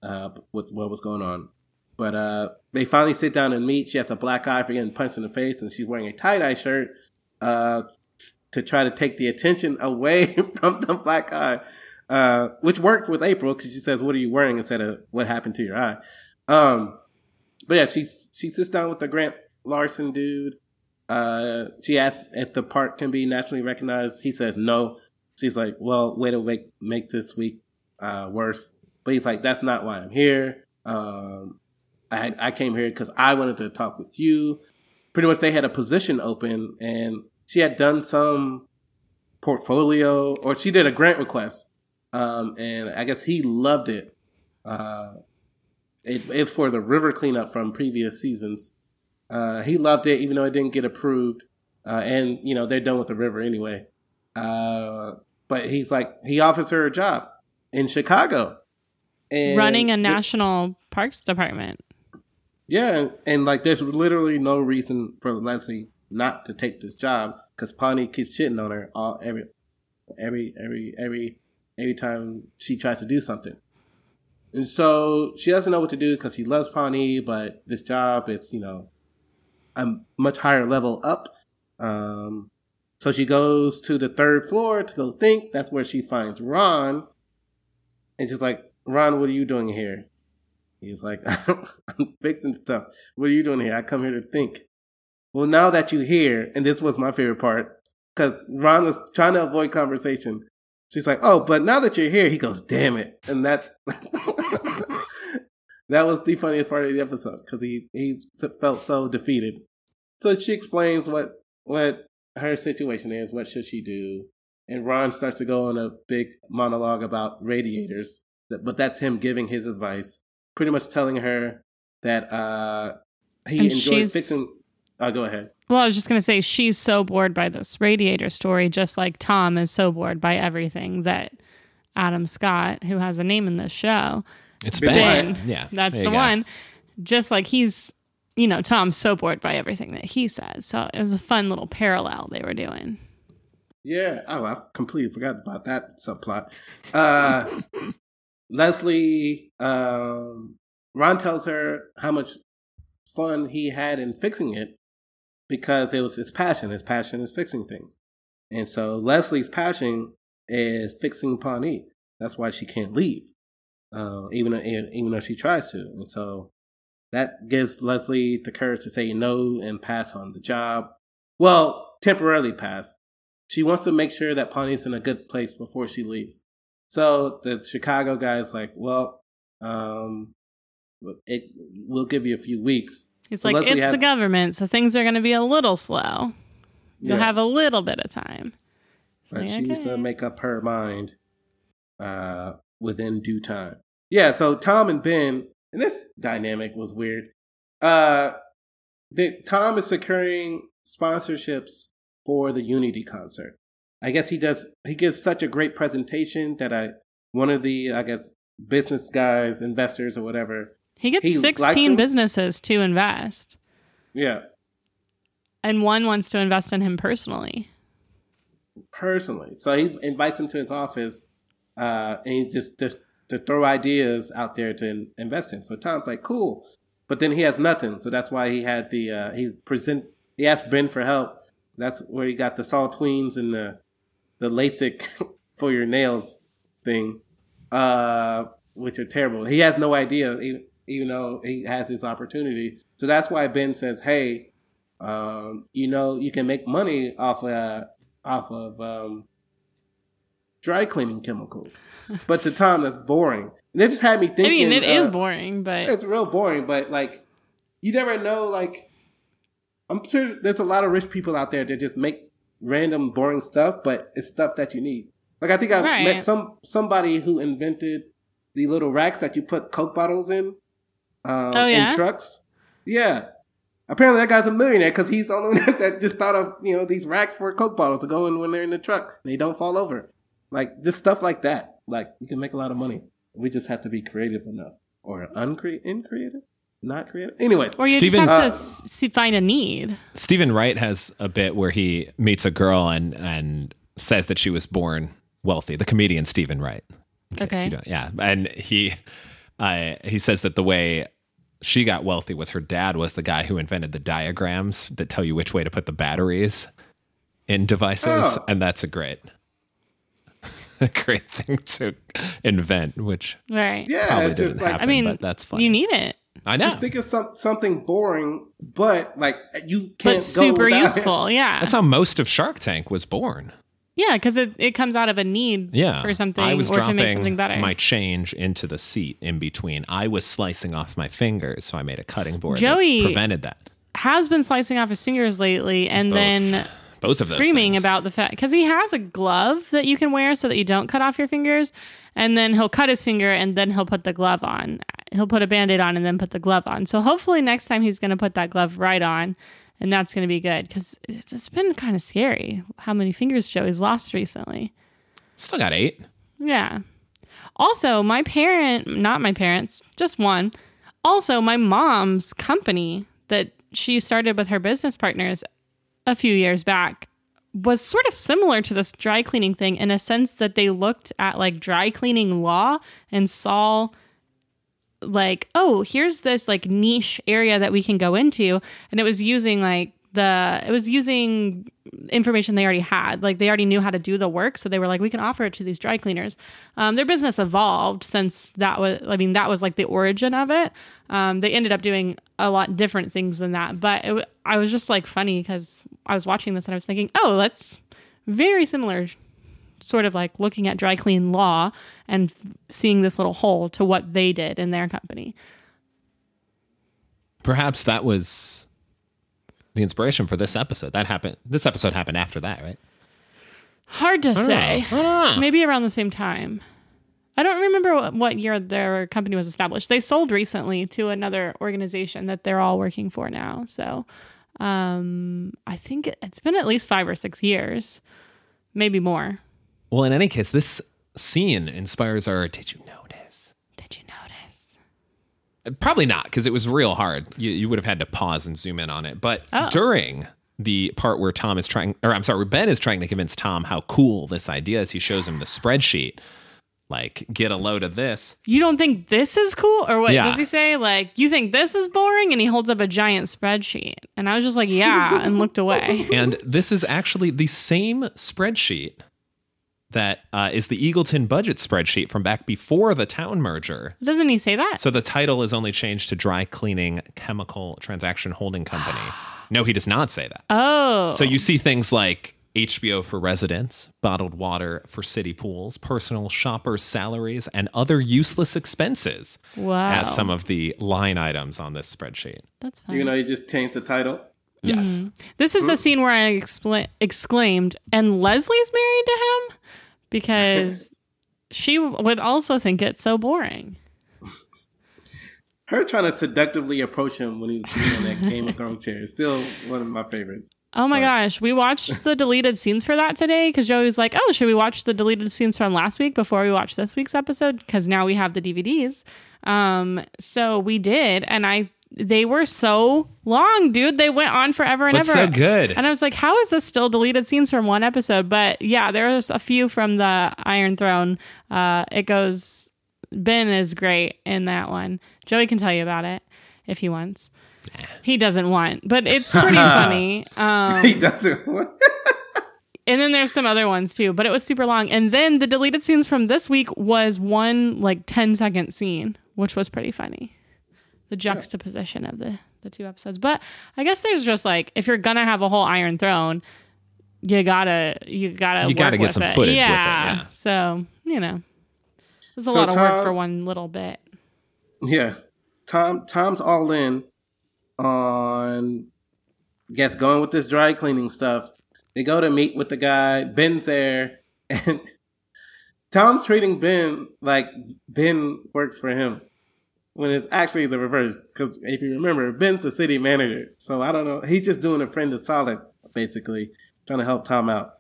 uh, with what was going on. But uh, they finally sit down and meet. She has a black eye for getting punched in the face, and she's wearing a tie dye shirt uh, to try to take the attention away from the black eye, uh, which worked with April because she says, "What are you wearing?" instead of "What happened to your eye." Um, but yeah, she she sits down with the Grant Larson dude. Uh, she asks if the park can be nationally recognized. He says no. She's like, "Well, way to make make this week uh, worse." But he's like, "That's not why I'm here. Um, I I came here because I wanted to talk with you." Pretty much, they had a position open, and she had done some portfolio, or she did a grant request, um, and I guess he loved it. Uh, it, it's for the river cleanup from previous seasons. Uh, he loved it, even though it didn't get approved. Uh, and you know they're done with the river anyway. Uh, but he's like he offers her a job in Chicago, and Running a th- national parks department. Yeah, and, and like there's literally no reason for Leslie not to take this job because Pawnee keeps shitting on her all every every every every every time she tries to do something. And so she doesn't know what to do because she loves Pawnee, but this job is, you know, a much higher level up. Um, so she goes to the third floor to go think. That's where she finds Ron. And she's like, Ron, what are you doing here? He's like, I'm fixing stuff. What are you doing here? I come here to think. Well, now that you're here, and this was my favorite part, because Ron was trying to avoid conversation. She's like, "Oh, but now that you're here," he goes, "Damn it!" And that that was the funniest part of the episode because he he felt so defeated. So she explains what what her situation is. What should she do? And Ron starts to go on a big monologue about radiators, but that's him giving his advice, pretty much telling her that uh, he And enjoys she's- fixing. Oh, go ahead. Well, I was just going to say she's so bored by this radiator story, just like Tom is so bored by everything that Adam Scott, who has a name in this show, It's Ben. Ben. Yeah, that's the go. one. Just like he's, you know, Tom's so bored by everything that he says. So it was a fun little parallel they were doing. Yeah. Oh, I completely forgot about that subplot. Uh, Leslie, um, Ron tells her how much fun he had in fixing it because it was his passion. His passion is fixing things. And so Leslie's passion is fixing Pawnee. That's why she can't leave, uh, even though, even though she tries to. And so that gives Leslie the courage to say no and pass on the job. Well, temporarily pass. She wants to make sure that Pawnee's in a good place before she leaves. So the Chicago guy is like, well, um, it we'll give you a few weeks. He's like, it's had- the government, so things are going to be a little slow. You'll Yeah. have a little bit of time. But Like, she needs to make up her mind uh, within due time. Yeah, so Tom and Ben, and this dynamic was weird. Uh, the, Tom is securing sponsorships for the Unity concert. I guess he does. He gives such a great presentation that I one of the I guess business guys, investors or whatever. He gets He 16 businesses to invest, Yeah, and one wants to invest in him personally. personally. So he invites him to his office, uh, and he just just to throw ideas out there to invest in. So Tom's like, cool, but then he has nothing. So that's why he had the uh, he's present. He asked Ben for help. That's where he got the saltines and the the LASIK for your nails thing, uh, which are terrible. He has no idea, even, even though he has this opportunity. So that's why Ben says, "Hey, um, you know, you can make money off of off of um, dry cleaning chemicals." but to Tom, that's boring. And it just had me thinking. I mean, it is uh, boring, but It's real boring, but like, you never know. Like, I'm sure there's a lot of rich people out there that just make random boring stuff, but it's stuff that you need. Like, I think I Right. met some somebody who invented the little racks that you put Coke bottles in. Um, Oh, yeah? In trucks. Yeah. Apparently, that guy's a millionaire because he's the only one that just thought of you know these racks for Coke bottles to go in when they're in the truck and they don't fall over. Like just stuff like that. Like you can make a lot of money. We just have to be creative enough, or uncreative, increative, not creative. Anyways, or you Steven- just have Uh, to s- see, find a need. Stephen Wright has a bit where he meets a girl and and says that she was born wealthy. The comedian Stephen Wright. Okay. you don't- yeah, and he uh, he says that the way she got wealthy was her dad was the guy who invented the diagrams that tell you which way to put the batteries in devices, Oh. and that's a great a great thing to invent. Which Right. yeah, probably it's didn't just like happen, I mean, but that's funny. You need it, I know. just think of some, something boring, but like you can't but go super without it. useful. Yeah. that's how most of Shark Tank was born. yeah, because it, it comes out of a need yeah, for something I was or to make something better. my change into the seat in between. I was slicing off my fingers, so I made a cutting board Joey- that prevented that. has been slicing off his fingers lately and Both. then Both of those screaming things. about the fact because he has a glove that you can wear so that you don't cut off your fingers and then he'll cut his finger and then he'll put the glove on he'll put a band-aid on and then put the glove on so hopefully next time he's going to put that glove right on and that's going to be good because it's been kind of scary how many fingers joey's lost recently Still got eight. yeah. Also, my parent, not my parents, just one. Also, my mom's company that she started with her business partners a few years back was sort of similar to this dry cleaning thing in a sense that they looked at like dry cleaning law and saw like oh here's this like niche area that we can go into. And it was using like the it was using information they already had. Like they already knew how to do the work. So they were like we can offer it to these dry cleaners. Um, their business evolved since that was i mean that was like the origin of it. Um, they ended up doing a lot different things than that. But it, i was just like funny because i was watching this and i was thinking oh that's very similar sort of like looking at dry clean law and f- seeing this little hole to what they did in their company. Perhaps that was the inspiration for this episode. That happened. This episode happened after that, right? Hard to say. Maybe around the same time. I don't remember what, what year their company was established. They sold recently to another organization that they're all working for now. So um, I think it's been at least five or six years, maybe more. Well, in any case, this scene inspires our. Did you notice? Did you notice? Uh, probably not, because it was real hard. You, you would have had to pause and zoom in on it. But Oh. during the part where Tom is trying, or I'm sorry, where Ben is trying to convince Tom how cool this idea is, he shows him the spreadsheet. Like, get a load of this. You don't think this is cool? Or what Yeah. does he say? Like, you think this is boring? And he holds up a giant spreadsheet. And I was just like, yeah, and looked away. And this is actually the same spreadsheet that uh, is the Eagleton budget spreadsheet from back before the town merger. Doesn't he say that? So the title is only changed to Dry Cleaning Chemical Transaction Holding Company. No, he does not say that. Oh. So you see things like HBO for residents, bottled water for city pools, personal shoppers' salaries, and other useless expenses wow. as some of the line items on this spreadsheet. That's fine. You know, you just changed the title. Yes. This is the scene where I expl- exclaimed, and Leslie's married to him? Because she would also think it's so boring. Her trying to seductively approach him when he was sitting in that Game of Thrones chair is still one of my favorite. Oh my Right. gosh, we watched the deleted scenes for that today because Joey was like, "Oh, should we watch the deleted scenes from last week before we watch this week's episode?" Because now we have the DVDs. Um, so we did, and I they were so long, dude. They went on forever and But ever. so good. And I was like, "How is this still deleted scenes from one episode?" But yeah, there's a few from the Iron Throne. Uh, it goes. Ben is great in that one. Joey can tell you about it if he wants. He doesn't want, but it's pretty funny. Um, he doesn't. want- and then there's some other ones too, but it was super long. And then the deleted scenes from this week was one like 10 second scene, which was pretty funny. The juxtaposition of the the two episodes. But I guess there's just like if you're gonna have a whole Iron Throne, you gotta you gotta You gotta get with some it. footage with it, yeah. yeah. So you know, there's a So lot of work for one little bit. Yeah, Tom. Tom's all in on. Guess going with this dry cleaning stuff. They go to meet with the guy. Ben's there, and Tom's treating Ben like Ben works for him, when it's actually the reverse. Because if you remember, Ben's the city manager, so I don't know. He's just doing a friend of solid, basically trying to help Tom out.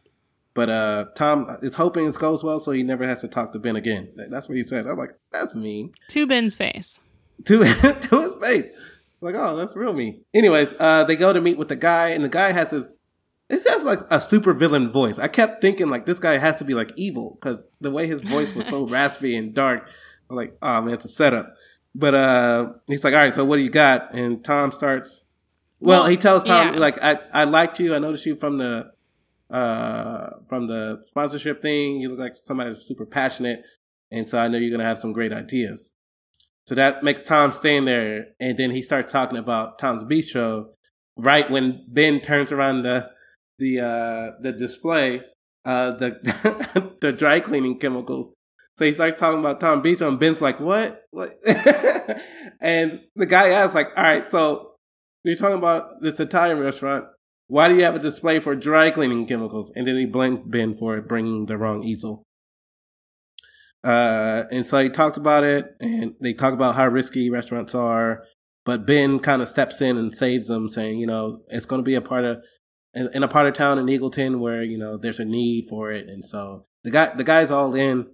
But uh, Tom is hoping it goes well, so he never has to talk to Ben again. That's what he said. I'm like, that's mean To Ben's face. to to his face. Like, oh, that's real me. Anyways, uh, they go to meet with the guy, and the guy has his. It has like a super villain voice. I kept thinking like this guy has to be like evil because the way his voice was so raspy and dark. I'm like, oh man, it's a setup. But uh, he's like, all right, so what do you got? And Tom starts. Well, Well, he tells Tom yeah. like, I I liked you. I noticed you from the uh from the sponsorship thing. You look like somebody who's super passionate, and so I know you're gonna have some great ideas. So that makes Tom stand there, and then he starts talking about Tom's Bistro. Right when Ben turns around the the uh, the display, uh, the the dry cleaning chemicals. So he starts talking about Tom Bistro, and Ben's like, "What? What?" and the guy asks, "Like, all right, so you're talking about this Italian restaurant. Why do you have a display for dry cleaning chemicals?" And then he blamed Ben for bringing the wrong easel. Uh, and so he talks about it, and they talk about how risky restaurants are. But Ben kind of steps in and saves them, saying, you know, it's going to be a part of in a part of town in Eagleton where you know there's a need for it, and so the guy the guy's all in,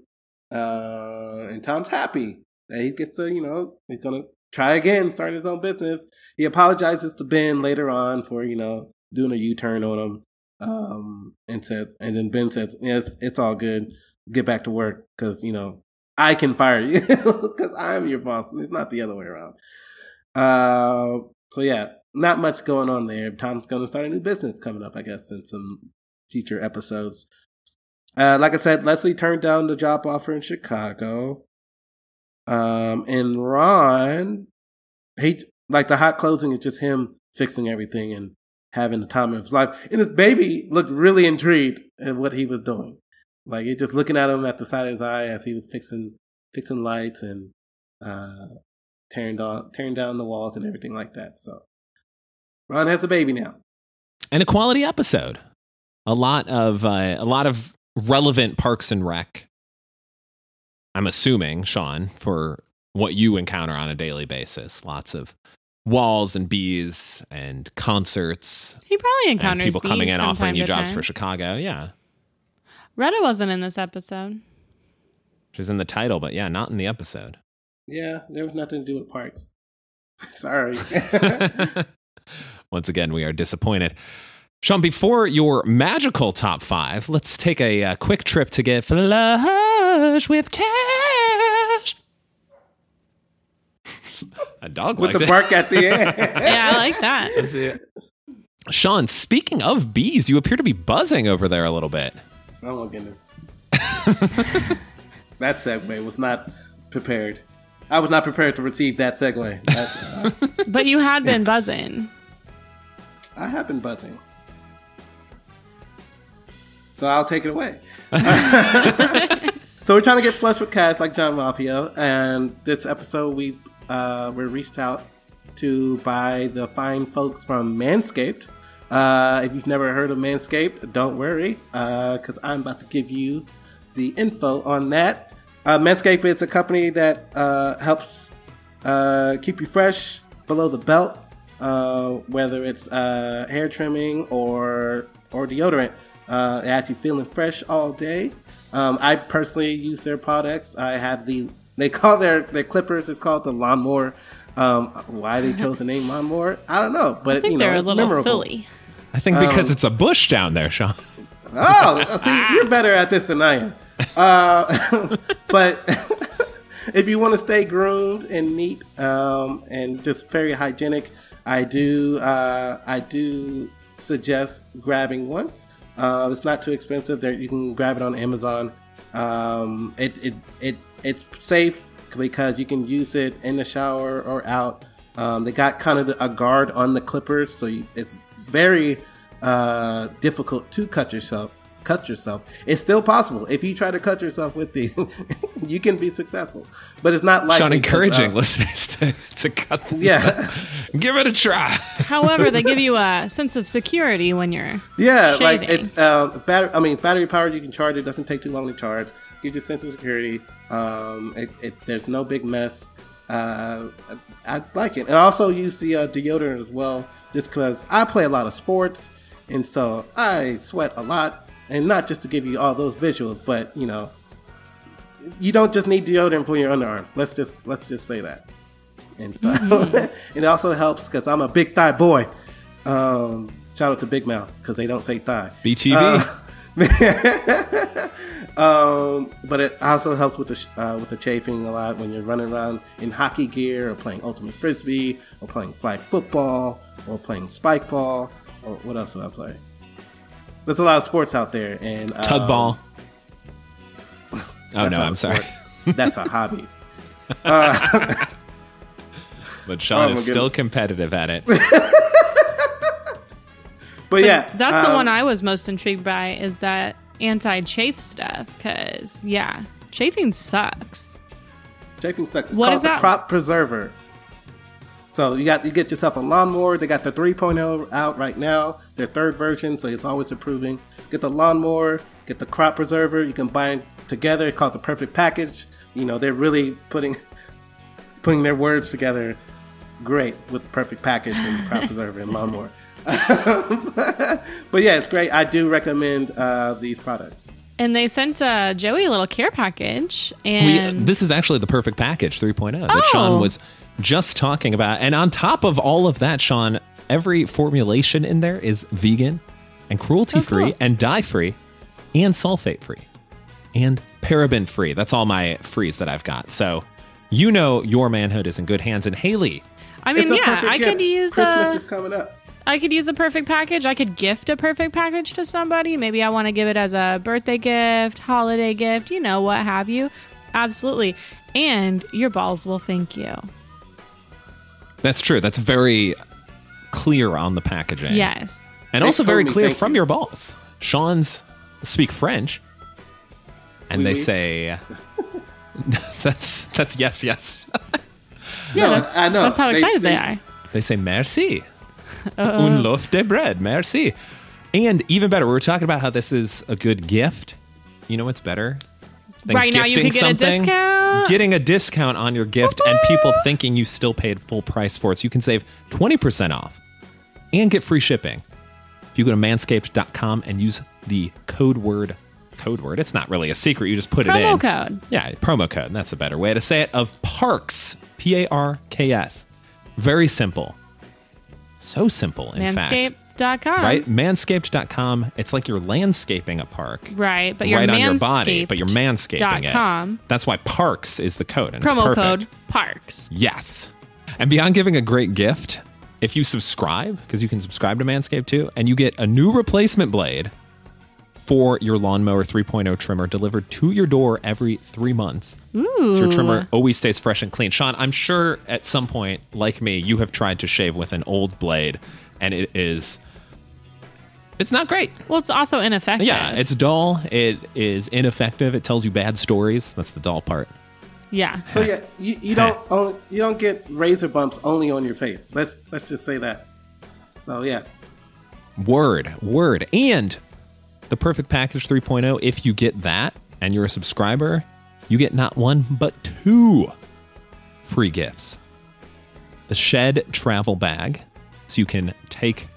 uh, and Tom's happy that he gets to you know he's gonna try again, start his own business. He apologizes to Ben later on for you know doing a U turn on him, um, and says, and then Ben says, yeah, it's, it's all good get back to work because you know I can fire you because I'm your boss. It's not the other way around. Uh, so yeah, not much going on there. Tom's going to start a new business coming up, I guess, in some future episodes. Uh, like I said, Leslie turned down the job offer in Chicago. Um, and Ron, he like the hot closing is just him fixing everything and having the time of his life. And his baby looked really intrigued at what he was doing. Like it just looking at him at the side of his eye as he was fixing fixing lights and uh tearing down tearing down the walls and everything like that. So Ron has a baby now. and a quality episode. A lot of uh, a lot of relevant Parks and Rec. I'm assuming, Sean, for what you encounter on a daily basis. Lots of walls and bees and concerts He probably and encounters people coming in from offering time you jobs time. for Chicago. Yeah, Retta wasn't in this episode. she's in the title, but yeah, not in the episode. Yeah, there was nothing to do with parks. Sorry. Once again, we are disappointed. Sean, before your magical top five, let's take a, uh quick trip to get flush with cash. A dog With liked the it. bark at the end. Yeah, I like that. Sean, speaking of bees, you appear to be buzzing over there a little bit. oh my goodness. that segue was not prepared. I was not prepared to receive that segue. That's- But you had been buzzing. I have been buzzing. So I'll take it away. so we're trying to get flush with cats like Jean-Ralphio, and this episode we uh, were reached out to by the fine folks from Manscaped. Uh, if you've never heard of Manscaped, don't worry, because I'm about to give you the info on that. Uh, Manscaped is a company that uh, helps uh, keep you fresh below the belt, uh, whether it's uh, hair trimming or or deodorant. Uh, it has you feeling fresh all day. Um, I personally use their products. I have the they call their their clippers. It's called the lawnmower. Um, why they chose the name lawnmower, I don't know, but I think you know, they're a little memorable. silly. I think because it's a bush down there, Sean. Oh, see, you're better at this than I am. Uh, but if you want to stay groomed and neat um, and just very hygienic, I do uh, I do suggest grabbing one. Uh, it's not too expensive. There, you can grab it on Amazon. Um, it, it it it's safe because you can use it in the shower or out. Um, they got kind of a guard on the clippers, so you, it's very uh, difficult to cut yourself. Cut yourself. It's still possible. If you try to cut yourself with these, you can be successful. But it's not like Sean, encouraging listeners to, to cut these Yeah. out. Give it a try. However, they give you a sense of security when you're Yeah, like it's um, battery. I mean, battery powered. You can charge it. Doesn't take too long to charge. Gives you a sense of security. Um, it, it, there's no big mess. Uh, I, I like it, and I also use the uh, deodorant as well, just because I play a lot of sports, and so I sweat a lot. And not just to give you all those visuals, but you know, you don't just need deodorant for your underarm. Let's just let's just say that. And so it also helps because I'm a big thigh boy. Um, shout out to Big Mouth because they don't say thigh. BTV. Um, but it also helps with the sh- uh, with the chafing a lot when you're running around in hockey gear or playing ultimate frisbee or playing flag football or playing spike ball or what else do I play? There's a lot of sports out there and um, Tug ball. Oh no, I'm sorry. That's a hobby. But Sean Oh, my is still competitive at it. But yeah, That's the um, one I was most intrigued by is that anti-chafe stuff because yeah, chafing sucks. Chafing sucks. It's What called is the that? crop preserver. So you got you get yourself a lawnmower. They got the 3.0 out right now, their third version, so it's always improving. Get the lawnmower, get the crop preserver. You can buy them together. It's called the perfect package. You know they're really putting putting their words together great with the perfect package and the crop preserver and lawnmower. but yeah, it's great. I do recommend uh, these products. And they sent uh, Joey a little care package, We, and this is actually the perfect package 3.0 that Oh. Sean was just talking about. And on top of all of that, Sean, every formulation in there is vegan and cruelty free Oh, cool. and dye free and sulfate free and paraben free. That's all my frees that I've got. So you know your manhood is in good hands. And Haley, I mean, yeah, I gift. could use uh, Christmas a, is coming up. I could use a perfect package. I could gift a perfect package to somebody. Maybe I want to give it as a birthday gift, holiday gift, you know, what have you. Absolutely. And your balls will thank you. That's true. That's very clear on the packaging. Yes. And They also told very me clear thank from you. your balls. Sean's speak French. And Oui, they oui. say that's that's yes, yes. Yeah, No, that's, I know. that's how They- excited they, they- are. They say merci. Un loaf de bread, merci. And even better, we were talking about how this is a good gift. You know what's better? Right now you can get a discount. Getting a discount on your gift and people thinking you still paid full price for it. So you can save 20% off and get free shipping. If you go to manscaped.com and use the code word, code word, it's not really a secret. You just put it in. Promo code. Yeah, promo code. That's a better way to say it. Of Parks, P A R K S. Very simple. So simple, in fact. Manscaped, Manscaped.com. right? Manscaped.com. It's like you're landscaping a park. Right, but you're right on your body, but you're manscaping dot it. com. That's why Parks is the code. And Promo code PARKS. Yes. And beyond giving a great gift, if you subscribe, because you can subscribe to Manscaped too, and you get a new replacement blade for your lawnmower 3.0 trimmer delivered to your door every three months. Ooh. So your trimmer always stays fresh and clean. Sean, I'm sure at some point, like me, you have tried to shave with an old blade, and it is. It's not great. Well, it's also ineffective. Yeah, it's dull. It is ineffective. It tells you bad stories. That's the dull part. yeah. So yeah, you, you don't only, you don't get razor bumps only on your face. Let's let's just say that. So yeah, Word, word. And the Perfect Package 3.0, if you get that and you're a subscriber, you get not one, but two free gifts. The Shed Travel Bag, so you can take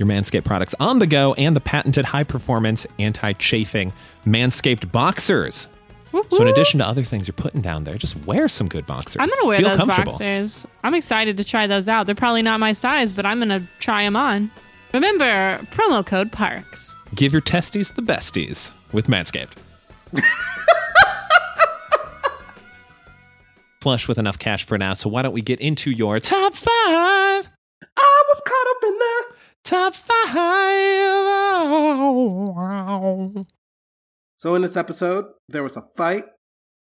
your Manscaped products on the go, and the patented high performance anti chafing Manscaped boxers. Whoop, So, in addition to other things you're putting down there, just wear some good boxers. I'm gonna wear Feel those boxers. I'm excited to try those out. They're probably not my size, but I'm gonna try them on. Remember, promo code PARKS. Give your testes the besties with Manscaped. Flush with enough cash for now, so why don't we get into your top five? I was caught up in that. Top five. So in this episode, there was a fight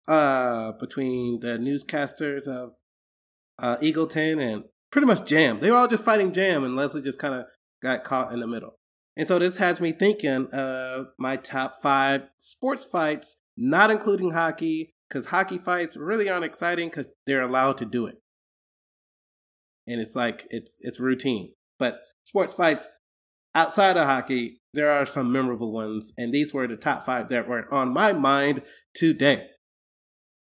uh, between the newscasters of uh, Eagleton and pretty much Jamm. They were all just fighting Jamm, and Leslie just kind of got caught in the middle. And so this has me thinking of my top five sports fights, not including hockey, because hockey fights really aren't exciting because they're allowed to do it, and it's like it's it's routine. But sports fights outside of hockey, there are some memorable ones, and these were the top five that were on my mind today.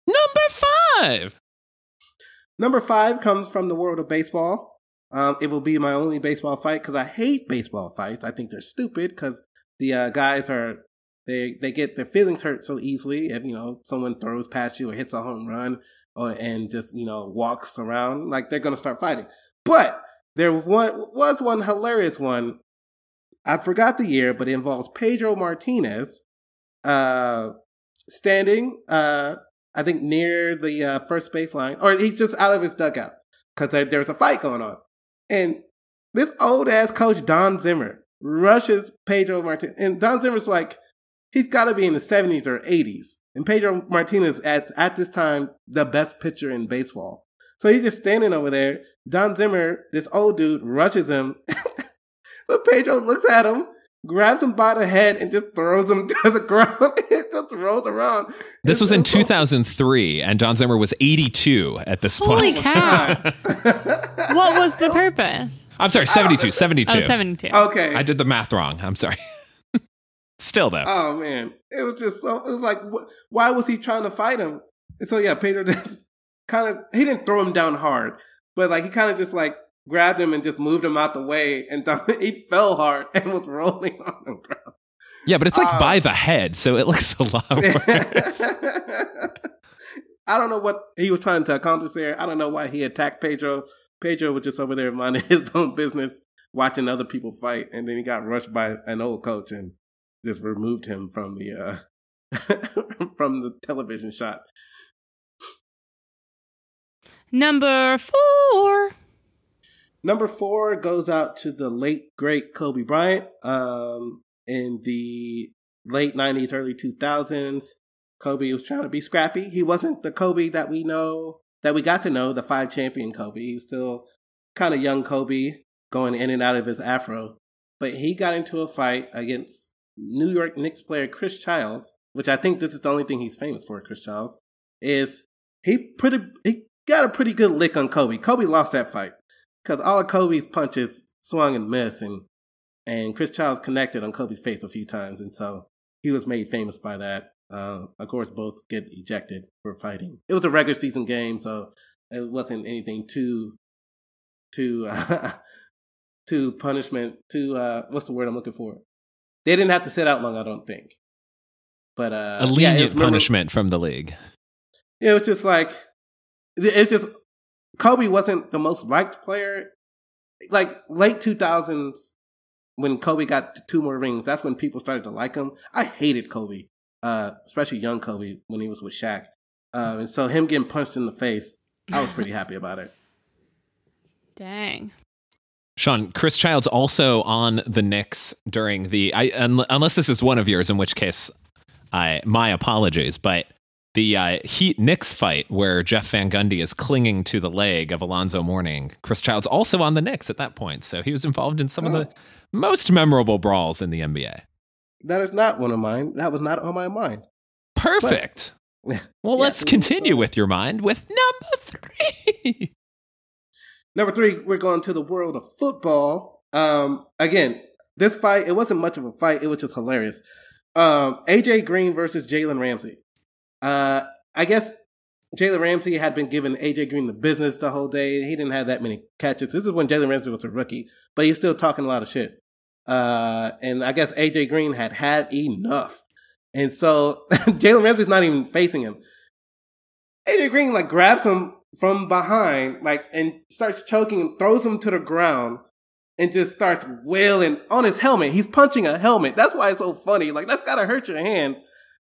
Number five. Number five comes from the world of baseball. Um, it will be my only baseball fight because I hate baseball fights. I think they're stupid because the uh, guys are they they get their feelings hurt so easily if you know someone throws past you or hits a home run or and just you know walks around like they're gonna start fighting. But there was one hilarious one. I forgot the year, but it involves Pedro Martinez, uh, standing, uh, I think near the uh, first baseline, or he's just out of his dugout because there, there's a fight going on, and this old ass coach Don Zimmer rushes Pedro Martinez, and Don Zimmer's like, he's got to be in the 70s or 80s, and Pedro Martinez at at this time the best pitcher in baseball. So he's just standing over there. Don Zimmer, this old dude, rushes him. so Pedro looks at him, grabs him by the head, and just throws him to the ground. it just rolls around. This It's was in so- 2003, and Don Zimmer was 82 at this Holy point. Holy cow. What was the purpose? I'm sorry, 72. Uh, 72. Oh, 72. okay. I did the math wrong. I'm sorry. Still, though. Oh man, it was just so. It was like, wh- why was he trying to fight him? And so yeah, Pedro just kind of he didn't throw him down hard, but like he kind of just like grabbed him and just moved him out the way, and he fell hard and was rolling on the ground. yeah, but it's like uh, by the head, so it looks a lot worse. I don't know what he was trying to accomplish there. I don't know why he attacked Pedro. Pedro was just over there minding his own business, watching other people fight, and then he got rushed by an old coach and just removed him from the uh from the television shot. Number four. Number four goes out to the late great Kobe Bryant. Um, in the late '90s, early 2000s, Kobe was trying to be scrappy. He wasn't the Kobe that we know, that we got to know, the five champion Kobe. He was still kind of young Kobe, going in and out of his afro. But he got into a fight against New York Knicks player Chris Childs, which I think this is the only thing he's famous for. Chris Childs is he pretty he got a pretty good lick on Kobe. Kobe lost that fight because all of Kobe's punches swung and missed, and and Chris Childs connected on Kobe's face a few times, and so he was made famous by that. Uh, of course, both get ejected for fighting. It was a regular season game, so it wasn't anything too too uh, too punishment. Too uh, what's the word I'm looking for? They didn't have to sit out long, I don't think. But uh, a lenient memorable- punishment from the league. it was just like it's just Kobe wasn't the most liked player. Like late two thousands, when Kobe got two more rings, that's when people started to like him. I hated Kobe, uh, especially young Kobe when he was with Shaq. Um, and so him getting punched in the face, I was pretty happy about it. Dang. Sean, Chris Childs also on the Knicks during the I un, unless this is one of yours, in which case, I my apologies, but the uh, Heat Knicks fight where Jeff Van Gundy is clinging to the leg of Alonzo Mourning. Chris Childs also on the Knicks at that point, so he was involved in some of the most memorable brawls in the NBA. That is not one of mine. That was not on my mind. Perfect. well, Yeah, let's continue with your mind with number three. Number three, we're going to the world of football. Um, again, this fight, it wasn't much of a fight. It was just hilarious. Um, AJ Green versus Jalen Ramsey. Uh, I guess Jalen Ramsey had been giving AJ Green the business the whole day. He didn't have that many catches. This is when Jalen Ramsey was a rookie, but he's still talking a lot of shit. Uh, and I guess AJ Green had had enough. And so Jalen Ramsey's not even facing him. AJ Green like grabs him from behind, like, and starts choking him, throws him to the ground, and just starts wailing on his helmet. He's punching a helmet. That's why it's so funny. Like, that's gotta hurt your hands.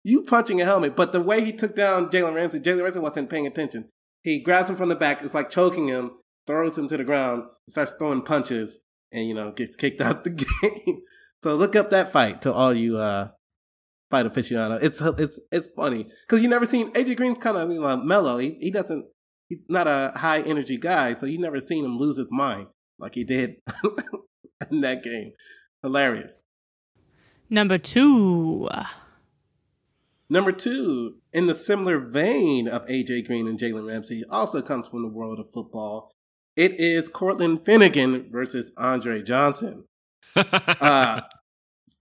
You punching a helmet. But the way he took down Jalen Ramsey, Jalen Ramsey wasn't paying attention. He grabs him from the back, it's like choking him, throws him to the ground, starts throwing punches, and, you know, gets kicked out the game. so look up that fight to all you, uh, fight aficionado. It's it's it's funny because you never seen AJ Green's kind of you know, mellow. He he doesn't he's not a high energy guy, so you never seen him lose his mind like he did in that game. Hilarious. Number two. Number two, in the similar vein of AJ Green and Jalen Ramsey, also comes from the world of football. It is Cortland Finnegan versus Andre Johnson. Uh,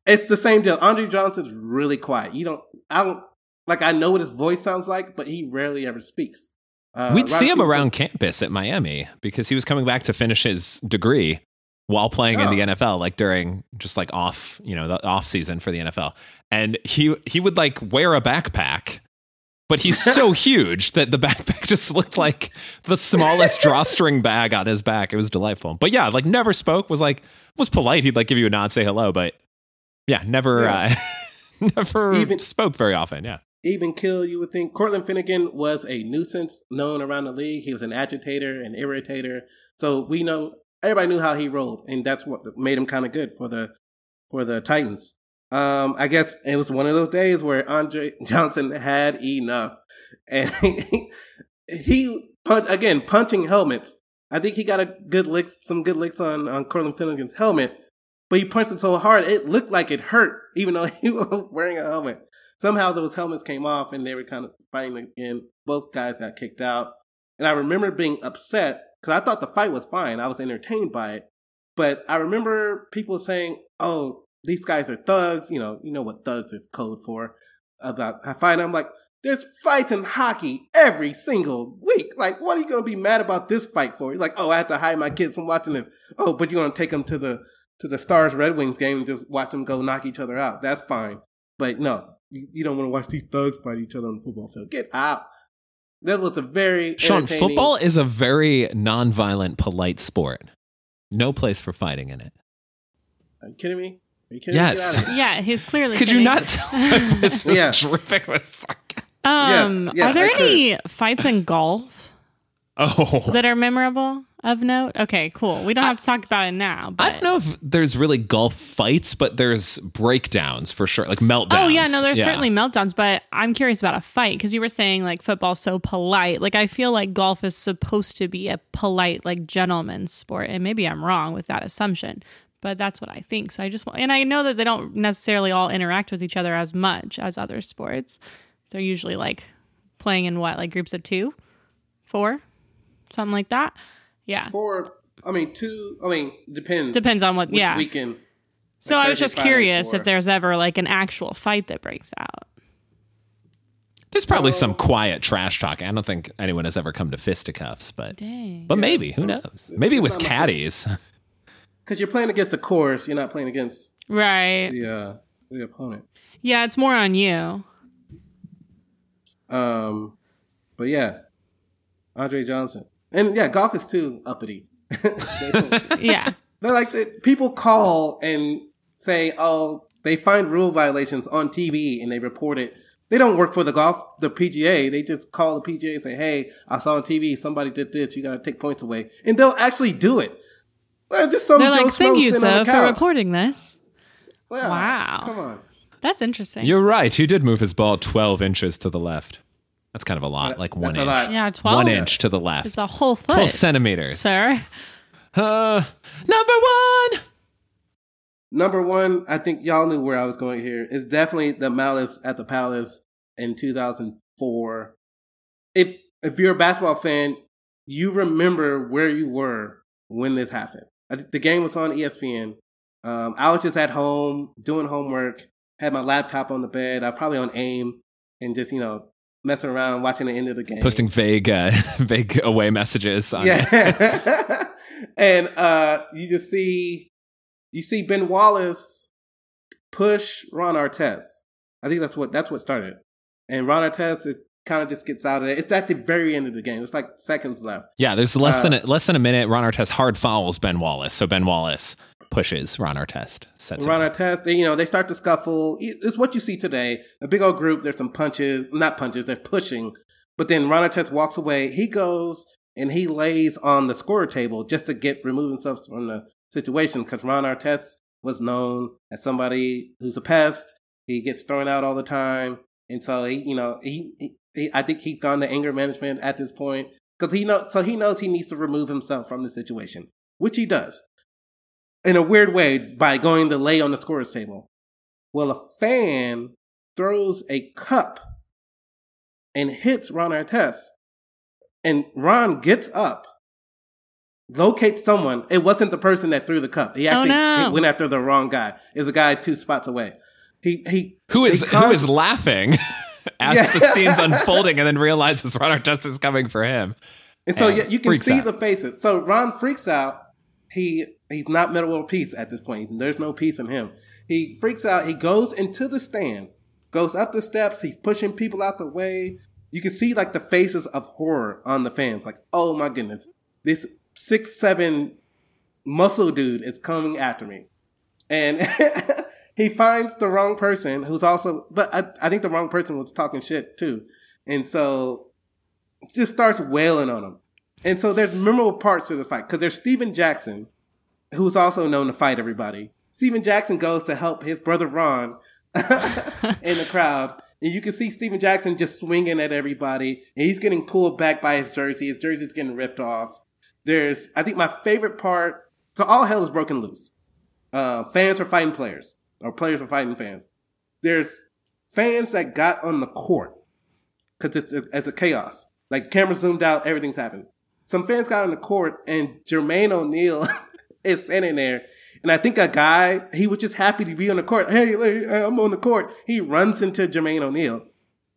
it's the same deal. Andre Johnson's really quiet. You don't, I don't, like, I know what his voice sounds like, but he rarely ever speaks. Uh, We'd see him around campus at Miami because he was coming back to finish his degree while playing in the NFL, like during just like off, you know, the off season for the NFL. And he he would like wear a backpack, but he's so huge that the backpack just looked like the smallest drawstring bag on his back. It was delightful. But yeah, like never spoke, was like was polite. He'd like give you a nod, say hello, but yeah, never Yeah. uh never Even- spoke very often. Yeah. even kill, you would think. Cortland Finnegan was a nuisance known around the league. He was an agitator, an irritator. So we know everybody knew how he rolled, and that's what made him kind of good for the for the Titans. Um, I guess it was one of those days where Andre Johnson had enough, and he, he punch again punching helmets. I think he got a good licks, some good licks on on Cortland Finnegan's helmet, but he punched it so hard it looked like it hurt, even though he was wearing a helmet somehow those helmets came off and they were kind of fighting again. Both guys got kicked out. And I remember being upset because I thought the fight was fine. I was entertained by it. But I remember people saying, oh, these guys are thugs. You know, you know what thugs is code for about I find I'm like, there's fights in hockey every single week. Like, what are you to be mad about this fight for? You're like, oh, I have to hide my kids from watching this. Oh, but you're to take them to the to the Stars Red Wings game and just watch them go knock each other out. That's fine. But no, you, you don't want to watch these thugs fight each other on the football field. Get out. That was a very Sean, football is a very non-violent, polite sport. No place for fighting in it. Are you kidding me? Are you kidding Yes. me? Get out of here. Yeah, he's clearly. Could you not tell if this was Yeah. dripping with sarcasm? Um, Yes, yes, are there I could. any fights in golf Oh. that are memorable of note? Okay, cool. We don't have to talk about it now. But I don't know if there's really golf fights, but there's breakdowns for sure, like meltdowns. Oh yeah, no, there's Yeah. certainly meltdowns, but I'm curious about a fight because you were saying like football's so polite. Like I feel like golf is supposed to be a polite, like gentleman's sport, and maybe I'm wrong with that assumption, but that's what I think. So I just want, and I know that they don't necessarily all interact with each other as much as other sports. They're usually like playing in what, like groups of two, four, something like that. Yeah, Four, I mean, two, I mean, depends. depends on what. which yeah. weekend. so like I was just curious if there's ever like an actual fight that breaks out. There's probably some quiet trash talk. I don't think anyone has ever come to fisticuffs, but Dang. but maybe who knows? Maybe It's with caddies. Because you're playing against the course, you're not playing against Right. the uh, the opponent. Yeah, it's more on you. Um, but yeah, Andre Johnson, and yeah, golf is too uppity. Yeah. They're like the, people call and say, "Oh, they find rule violations on TV and they report it." They don't work for the golf, the PGA. They just call the PGA and say, "Hey, I saw on TV somebody did this. You got to take points away," and they'll actually do it. Like, just some They're Joe like, thank you, sir, for reporting this. Yeah, Wow. Come on. That's interesting. You're right. He did move his ball 12 inches to the left. That's kind of a lot, That- like one inch. lot. yeah, 12. One inch to the left. It's a whole foot. 12 foot, centimeters. sir. Uh, number one. Number one, I think y'all knew where I was going here. It's definitely the Malice at the Palace in 2004. If if you're a basketball fan, you remember where you were when this happened. I think the game was on ESPN. Um, I was just at home doing homework, had my laptop on the bed. I was probably on AIM and just you know messing around, watching the end of the game, Posting vague, uh, vague away messages. On, yeah. and uh you just see you see Ben Wallace push Ron Artest. I think that's what that's what started. And Ron Artest is kind of just gets out of it. It's at the very end of the game. It's like seconds left. Yeah, there's less Uh, than a, less than a minute. Ron Artest hard fouls Ben Wallace, so Ben Wallace pushes Ron Artest. Sets Ron Artest, they, you know, they start to scuffle. It's what you see today. A big old group. There's some punches, not punches. They're pushing. But then Ron Artest walks away. He goes and he lays on the scorer table just to get remove himself from the situation because Ron Artest was known as somebody who's a pest. He gets thrown out all the time, and so he, you know, he, he, he I think he's gone to anger management at this point because he knows. So he knows he needs to remove himself from the situation, which he does in a weird way by going to lay on the scorer's table. Well, a fan throws a cup and hits Ron Artest, and Ron gets up, locates someone. It wasn't the person that threw the cup. He oh, actually no. went after the wrong guy. It was a guy two spots away. He he Who is he who con- laughing as Yeah. the scene's unfolding and then realizes Ron Artest is coming for him. And so and you, you can see out. the faces. So Ron freaks out. He he's not Metta World Peace at this point. There's no peace in him. He freaks out. He goes into the stands, goes up the steps. He's pushing people out the way. You can see like the faces of horror on the fans. Like, oh my goodness, this six seven muscle dude is coming after me, and he finds the wrong person who's also. But I, I think the wrong person was talking shit too, and so just starts wailing on him. And so there's memorable parts of the fight because there's Stephen Jackson, who's also known to fight everybody. Stephen Jackson goes to help his brother Ron in the crowd. And you can see Stephen Jackson just swinging at everybody. And he's getting pulled back by his jersey. His jersey's getting ripped off. There's, I think my favorite part, so all hell is broken loose. Uh, fans are fighting players, or players are fighting fans. There's fans that got on the court because it's it's a chaos. Like camera zoomed out, everything's happened. Some fans got on the court, and Jermaine O'Neal is standing there. And I think a guy, he was just happy to be on the court. Hey, I'm on the court. He runs into Jermaine O'Neal.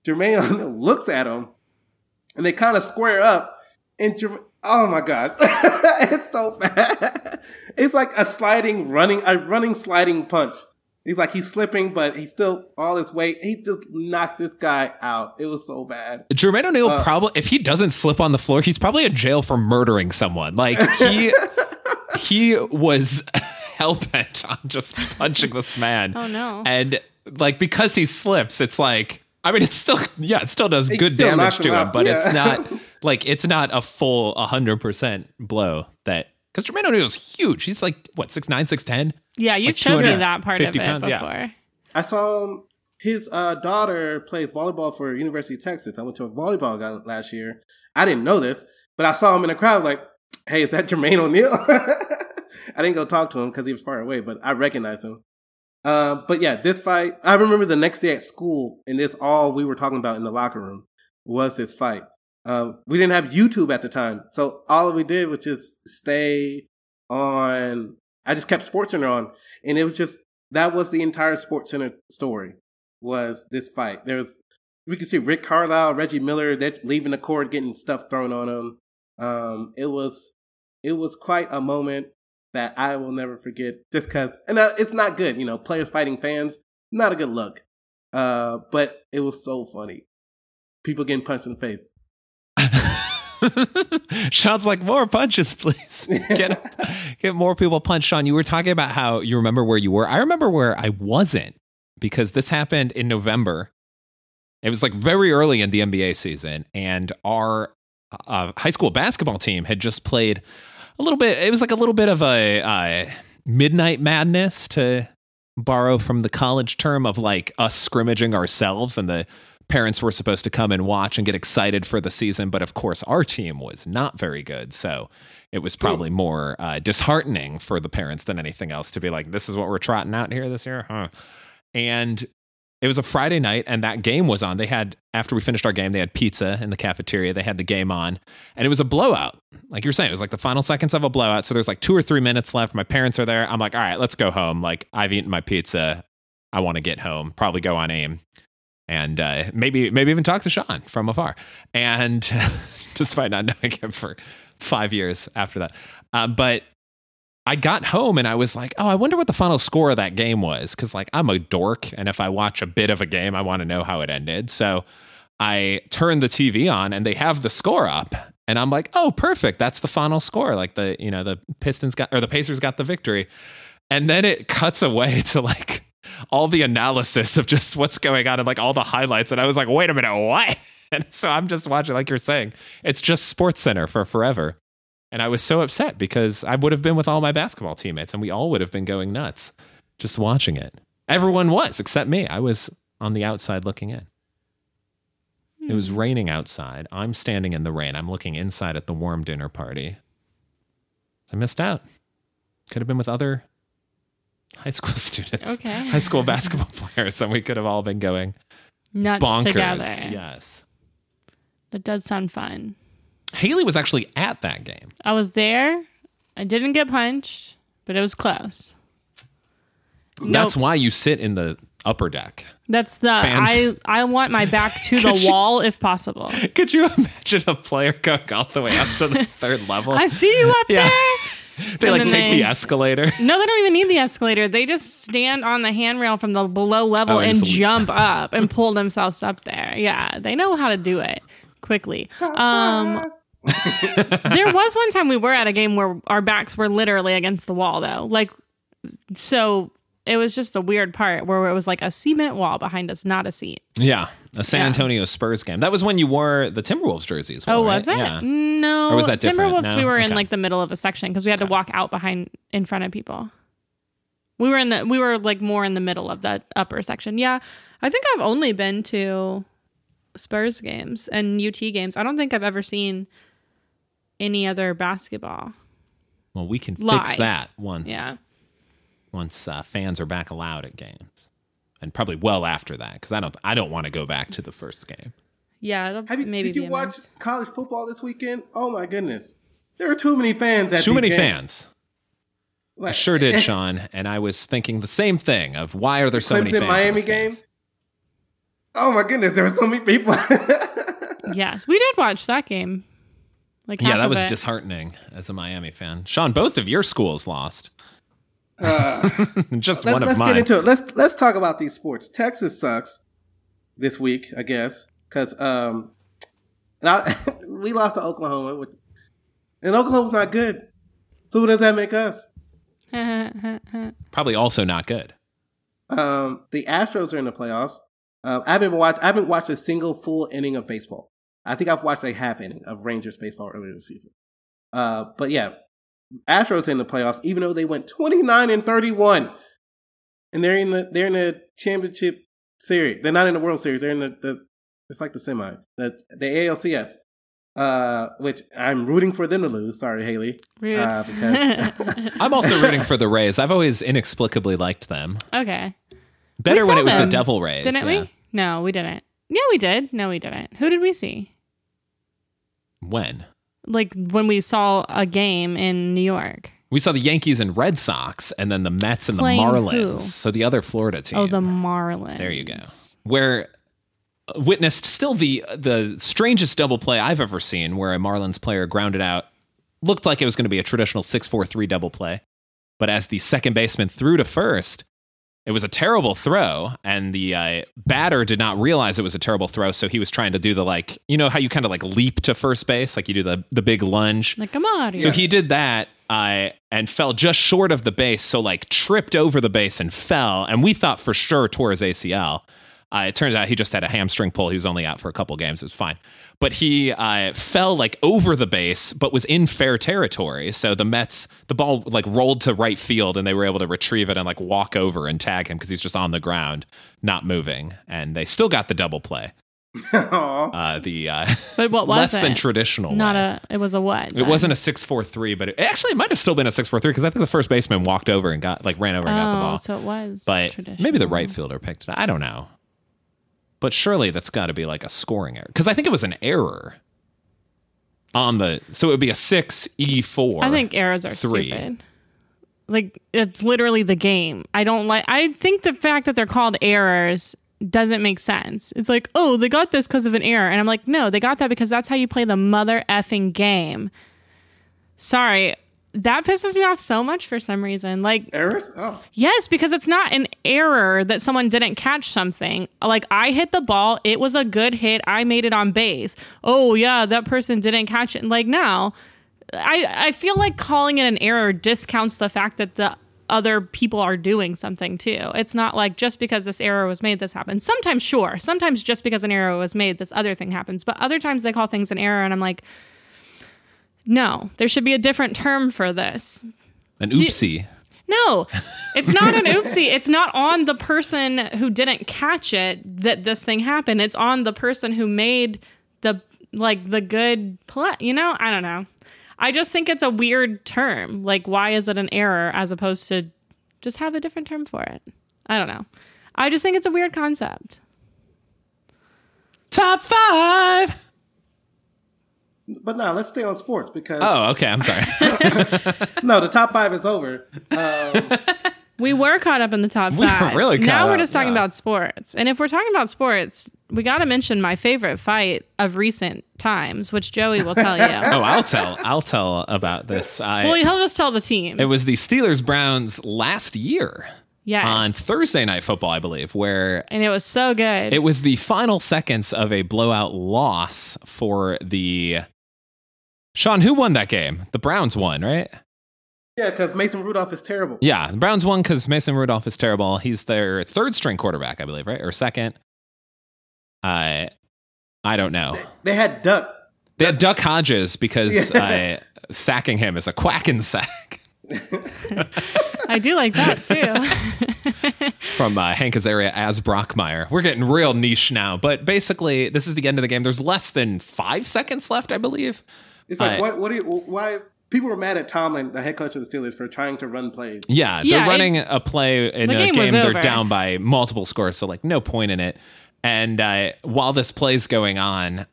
Jermaine O'Neal looks at him, and they kind of square up. And Jermaine, oh my gosh, it's so bad. It's like a sliding, running, a running, sliding punch. He's like he's slipping, but he's still all his weight. He just knocks this guy out. It was so bad. Jermaine O'Neal Uh, probably, if he doesn't slip on the floor, he's probably in jail for murdering someone. Like he, he was hell bent on just punching this man. Oh, no. And like because he slips, it's like I mean, it's still yeah, it still does It good still damage to him him, out, but it's not like it's not a full hundred percent blow that because Jermaine O'Neal's huge. He's like what six nine, six ten. Yeah, you've Like showed me that part of it pounds, yeah. before. I saw him. His uh, daughter plays volleyball for University of Texas. I went to a volleyball game last year. I didn't know this, but I saw him in the crowd. Like, hey, is that Jermaine O'Neal? I didn't go talk to him because he was far away, but I recognized him. Uh, but yeah, this fight. I remember the next day at school, and this all we were talking about in the locker room was this fight. Um, we didn't have YouTube at the time, so all we did was just stay on. I just kept SportsCenter on, and it was just that was the entire SportsCenter story was this fight. There was we could see Rick Carlisle, Reggie Miller, they're leaving the court, getting stuff thrown on them. Um, it was it was quite a moment that I will never forget. Just because, and uh, it's not good, you know, players fighting fans, not a good look. Uh, but it was so funny. People getting punched in the face. Sean's like, more punches, please. Get, get more people punched. Sean, you were talking about how you remember where you were. I remember where I wasn't because this happened in November. It was like very early in the NBA season, and our uh, high school basketball team had just played a little bit. It was like a little bit of a uh, midnight madness to borrow from the college term of like us scrimmaging ourselves and the parents were supposed to come and watch and get excited for the season but of course our team was not very good so it was probably more uh, disheartening for the parents than anything else to be like this is what we're trotting out here this year huh and it was a Friday night and that game was on. They had after we finished our game, they had pizza in the cafeteria. They had the game on and it was a blowout. Like you were saying, it was like the final seconds of a blowout. So there's like 2 or 3 minutes left. My parents are there. I'm like, "All right, let's go home. Like I've eaten my pizza. I want to get home. Probably go on AIM." And uh, maybe maybe even talk to Sean from afar. And despite not knowing him for 5 years after that. Um, but I got home and I was like, oh, I wonder what the final score of that game was. Cause like I'm a dork. And if I watch a bit of a game, I want to know how it ended. So I turned the TV on and they have the score up. And I'm like, oh, perfect. That's the final score. Like the, you know, the Pistons got, or the Pacers got the victory. And then it cuts away to like all the analysis of just what's going on and like all the highlights. And I was like, wait a minute, what? And so I'm just watching, like you're saying, it's just Sports Center for forever. And I was so upset because I would have been with all my basketball teammates and we all would have been going nuts just watching it. Everyone was except me. I was on the outside looking in. It was hmm. raining outside. I'm standing in the rain. I'm looking inside at the warm dinner party. So I missed out. Could have been with other high school students, Okay. high school basketball players, and we could have all been going Nuts bonkers. together. Yes. That does sound fun. Haley was actually at that game. I was there. I didn't get punched, but it was close. That's Nope. why you sit in the upper deck. That's the Fans- I I want my back to the you- wall if possible. Could you imagine a player going all the way up to the third level? I see you up Yeah. there. they and like take they- the escalator. No, they don't even need the escalator. They just stand on the handrail from the below level Oh, and jump up and pull themselves up there. Yeah, they know how to do it quickly. Um, there was one time we were at a game where our backs were literally against the wall, though. Like, so it was just a weird part where it was like a cement wall behind us, not a seat. Yeah, a San Yeah. Antonio Spurs game. That was when you wore the Timberwolves jersey as well. Oh, right? was it? Yeah. No. Or was that different? Timberwolves, No? we were in like the middle of a section because we had to walk out behind in front of people. We were in the we were like more in the middle of that upper section. Yeah. I think I've only been to Spurs games and UT games. I don't think I've ever seen any other basketball. Well, we can fix that once. Yeah. Once uh, fans are back allowed at games, and probably well after that, because I don't. I don't want to go back to the first game. Yeah, it'll Have you, maybe did you be watch month. college football this weekend? Oh my goodness, there were too many fans at Too these many games. fans. I sure did, Sean. And I was thinking the same thing of why are there so many fans? in Miami the game. Oh my goodness, there were so many people. Yes, we did watch that game. Like Yeah, that was it. disheartening as a Miami fan. Sean, both of your schools lost. Uh, Just let's one of let's mine. get into it. Let's let's talk about these sports. Texas sucks this week, I guess, because um, and I, we lost to Oklahoma, which and Oklahoma's not good. So who does that make us? Probably also not good. Um, the Astros are in the playoffs. Um, I haven't watched. I haven't watched a single full inning of baseball. I think I've watched a half inning of Rangers baseball earlier this season. Uh, but yeah, Astros in the playoffs, even though they went twenty nine and thirty one, and they're in the they're in the championship series. They're not in the World Series. They're in the, the it's like the semi the the ALCS. Uh, which I'm rooting for them to lose. Sorry, Haley. Rude. Uh, because I'm also rooting for the Rays. I've always inexplicably liked them. okay. Better when saw it was them. the Devil Rays. Didn't yeah. we? No, we didn't. Yeah, we did. No, we didn't. Who did we see? When? Like when we saw a game in New York. We saw the Yankees and Red Sox, and then the Mets and Playing the who? Marlins. So the other Florida team. Oh, the Marlins. There you go. Where uh, witnessed still the the strangest double play I've ever seen, where a Marlins player grounded out, looked like it was going to be a traditional six four three double play, but as the second baseman threw to first, it was a terrible throw, and the uh, batter did not realize it was a terrible throw, so he was trying to do the like, you know how you kind of like leap to first base, like you do the the big lunge. Like, come on. So he did that uh, and fell just short of the base, so like tripped over the base and fell, and we thought for sure tore his ACL. Uh, it turns out he just had a hamstring pull. He was only out for a couple games. It was fine. But he uh, fell like over the base, but was in fair territory. So the Mets, the ball like rolled to right field, and they were able to retrieve it and like walk over and tag him because he's just on the ground, not moving. And they still got the double play. Aw. Uh, the uh, But what was less it? than traditional. Not way. a. It was a what? It wasn't a six four three, but it actually it might have still been a six four three because I think the first baseman walked over and got like ran over and got the Oh, ball. so it was. but traditional. maybe the right fielder picked it. I don't know. But surely that's got to be like a scoring error because I think it was an error on the. So it would be a six e four. I think errors are three. stupid. Like it's literally the game. I don't like. I think the fact that they're called errors doesn't make sense. It's like, oh, they got this because of an error, and I'm like, no, they got that because that's how you play the mother effing game. Sorry, that pisses me off so much for some reason. Like, Errors? Oh. Yes, because it's not an error that someone didn't catch something. Like I hit the ball, it was a good hit, I made it on base. Oh yeah, that person didn't catch it. Like now, I I feel like calling it an error discounts the fact that the other people are doing something too. It's not like just because this error was made, this happens. Sometimes, sure. Sometimes just because an error was made, this other thing happens. But other times they call things an error, and I'm like, no, there should be a different term for this. an oopsie. No, it's not an oopsie. It's not on the person who didn't catch it that this thing happened. It's on the person who made the like the good play. You know, I don't know. I just think it's a weird term. Like, why is it an error as opposed to just have a different term for it? I don't know. I just think it's a weird concept. Top five. But no, let's stay on sports because Oh, okay. I'm sorry. no, the top five is over. Um, We were caught up in the top We were five. really now caught we're just talking yeah. about sports. And if we're talking about sports, we got to mention my favorite fight of recent times, which Joey will tell you. oh, I'll tell. I'll tell about this. I, well, he'll just tell the team. it was the Steelers Browns last year yes. on Thursday Night Football, I believe, where and it was so good. It was the final seconds of a blowout loss for the. Sean, who won that game? The Browns won, right? yeah, because Mason Rudolph is terrible. Yeah, the Browns won because Mason Rudolph is terrible. He's their third string quarterback, I believe, right? Or second? I, I don't know. They had Duck. They had Duck Hodges because Yeah. uh, sacking him is a quacking sack I do like that too. from uh, Hank Azaria as Brockmire. We're getting real niche now, but basically, this is the end of the game. There's less than five seconds left, I believe. It's like I- what? What do you? Why? People were mad at Tomlin, the head coach of the Steelers, for trying to run plays. Yeah, Yeah, they're it- running a play in the a game game, they're over. down by multiple scores, so like no point in it. And uh, while this play's going on,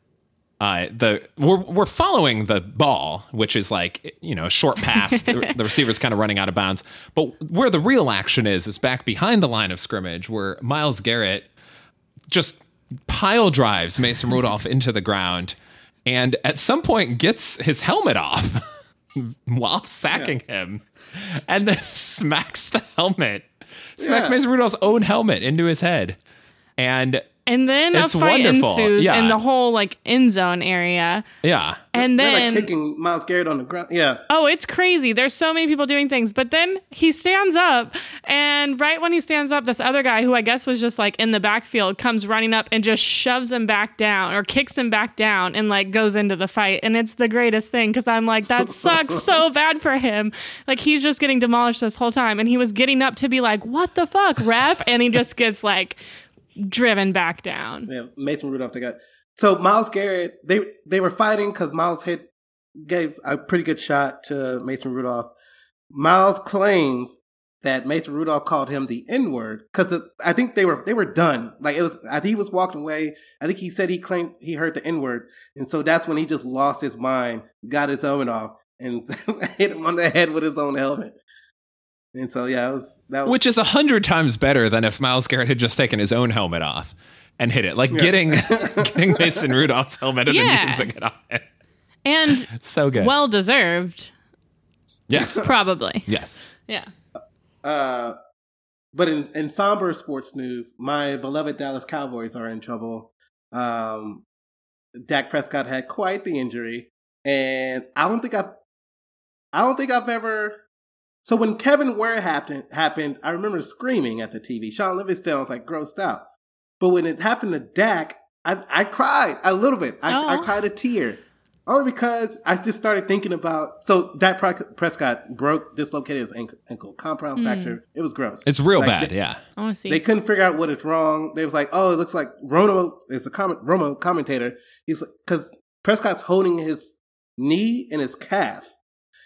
uh, the we're we're following the ball, which is like you know a short pass. the, the receiver's kind of running out of bounds, but where the real action is is back behind the line of scrimmage, where Myles Garrett just pile drives Mason Rudolph into the ground, and at some point gets his helmet off while sacking him, and then smacks the helmet, smacks Yeah. Mason Rudolph's own helmet into his head, and And then It's a fight wonderful. ensues Yeah. in the whole like end zone area. yeah, And They're then like kicking Myles Garrett on the ground. Yeah, Oh, it's crazy. There's so many people doing things. But then he stands up, and right when he stands up, this other guy, who I guess was just like in the backfield, comes running up and just shoves him back down or kicks him back down and like goes into the fight. And it's the greatest thing because I'm like, that sucks so bad for him. Like he's just getting demolished this whole time. And he was getting up to be like, what the fuck, ref? And he just gets like driven back down. yeah. Mason Rudolph. They got so Myles Garrett. They they were fighting because Myles hit gave a pretty good shot to Mason Rudolph. Myles claims that Mason Rudolph called him the N word because I think they were they were done. Like it was, I think he was walking away. I think he said he claimed he heard the N word, and so that's when he just lost his mind, got his helmet off, and hit him on the head with his own helmet. And so yeah, it was that was which is a hundred times better than if Myles Garrett had just taken his own helmet off and hit it, like getting getting Mason Rudolph's helmet and Yeah. then using it on it. And So good. well deserved, yes, probably. yes. Yeah. uh but in, in somber sports news, my beloved Dallas Cowboys are in trouble. Um, Dak Prescott had quite the injury, and I don't think I've, I don't think I've ever. So when Kevin Ware happened, happened, I remember screaming at the TV. Shaun Livingston was like grossed out, but when it happened to Dak, I I cried a little bit. I, I cried a tear. Only because I just started thinking about so Dak Prescott broke dislocated his ankle, ankle compound hmm. fracture. It was gross. It's real Like, bad, they- yeah. I want to see. They couldn't figure out what is wrong. They was like, "Oh, it looks like Romo is the comment, Romo commentator. He's because Prescott's holding his knee and his calf,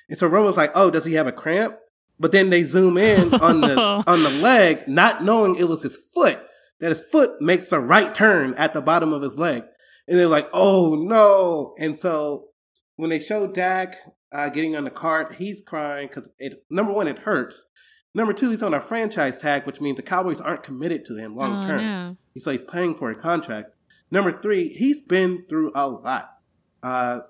and so Romo's like, "Oh, does he have a cramp?" But then they zoom in on the on the leg, not knowing it was his foot. That his foot makes a right turn at the bottom of his leg, and they're like, "Oh no!" And so when they show Dak uh, getting on the cart, he's crying because it number one, it hurts. Number two, he's on a franchise tag, which means the Cowboys aren't committed to him long oh, term. no. So he's paying for a contract. Number three, he's been through a lot. Uh,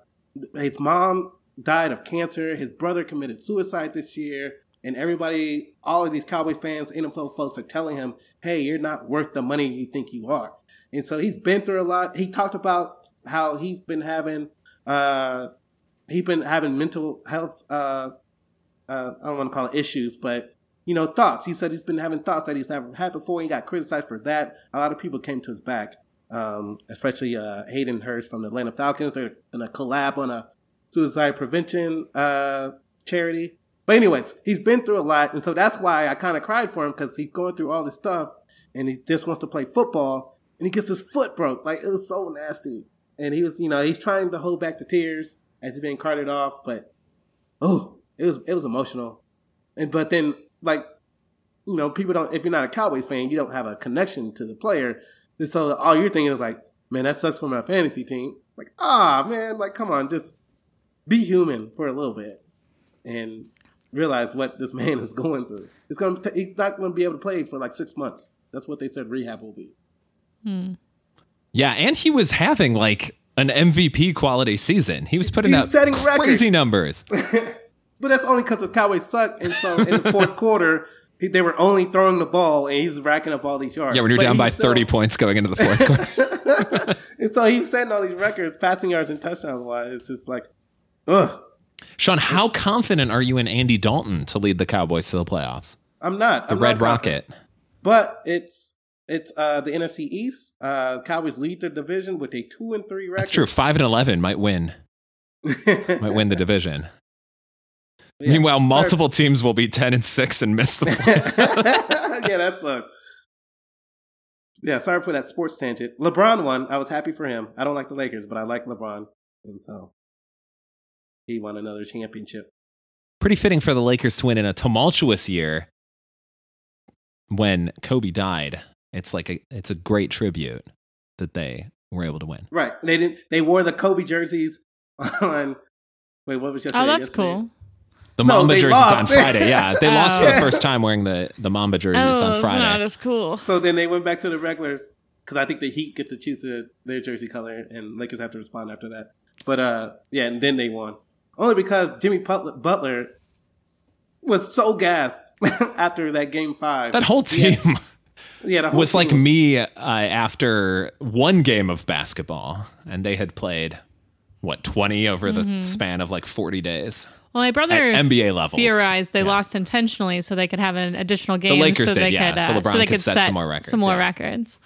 his mom died of cancer. His brother committed suicide this year. And everybody, all of these Cowboy fans, NFL folks are telling him, hey, you're not worth the money you think you are. And so he's been through a lot. He talked about how he's been having, uh, he's been having mental health, uh, uh, I don't want to call it issues, but you know, thoughts. He said he's been having thoughts that he's never had before. He got criticized for that. A lot of people came to his back, um, especially uh, Hayden Hurst from the Atlanta Falcons. They're going to collab on a suicide prevention uh, charity. But anyways, he's been through a lot, and so that's why I kind of cried for him because he's going through all this stuff, and he just wants to play football, and he gets his foot broke. Like it was so nasty, and he was, you know, he's trying to hold back the tears as he's being carted off, but oh, it was it was emotional, and but then like you know, people don't. If you're not a Cowboys fan, you don't have a connection to the player. And so all you're thinking is like, man, that sucks for my fantasy team. Like, ah, man, like, come on, just be human for a little bit and realize what this man is going through. It's gonna. He's not going to be able to play for like six months. That's what they said rehab will be. Hmm. Yeah, and he was having like an MVP quality season. He was putting He out was setting crazy records. numbers. But that's only because the Cowboys suck. And so in the fourth quarter, they were only throwing the ball, and he's racking up all these yards. Yeah, when you're But down by still- 30 points going into the fourth quarter. and so he's setting all these records, passing yards and touchdowns wise. It's just like, ugh. Sean, how confident are you in Andy Dalton to lead the Cowboys to the playoffs? I'm not. The I'm Red not. Rocket. But it's it's uh the NFC East. Uh Cowboys lead the division with a two and three record. That's true. 5 and 11 might win. Might win the division. Yeah. Meanwhile, multiple teams will be 10 and 6 and miss the playoffs. yeah, that's a yeah. Sorry for that sports tangent. LeBron won. I was happy for him. I don't like the Lakers, but I like LeBron, and so he won another championship. Pretty fitting for the Lakers to win in a tumultuous year when Kobe died. It's like a it's a great tribute that they were able to win. Right? They didn't. They wore the Kobe jerseys on. Wait, what was yesterday? Oh, that's Yesterday? cool. The No, Mamba jerseys lost. on Friday. Yeah, they lost for the Oh. first time wearing the the Mamba jerseys Oh, on it's Friday. not as cool. So then they went back to the regulars because I think the Heat get to choose the, their jersey color, and Lakers have to respond after that. But uh, yeah, and then they won only because Jimmy Butler, Butler was so gassed after that game five. that whole team yeah, the whole was like team me uh, after one game of basketball, and they had played what twenty over Mm-hmm. the span of like forty days. Well, my brother At NBA levels. theorized they Yeah. lost intentionally so they could have an additional game. The Lakers so did, they yeah, could, uh, so LeBron they could could set some more records, Some more yeah. records.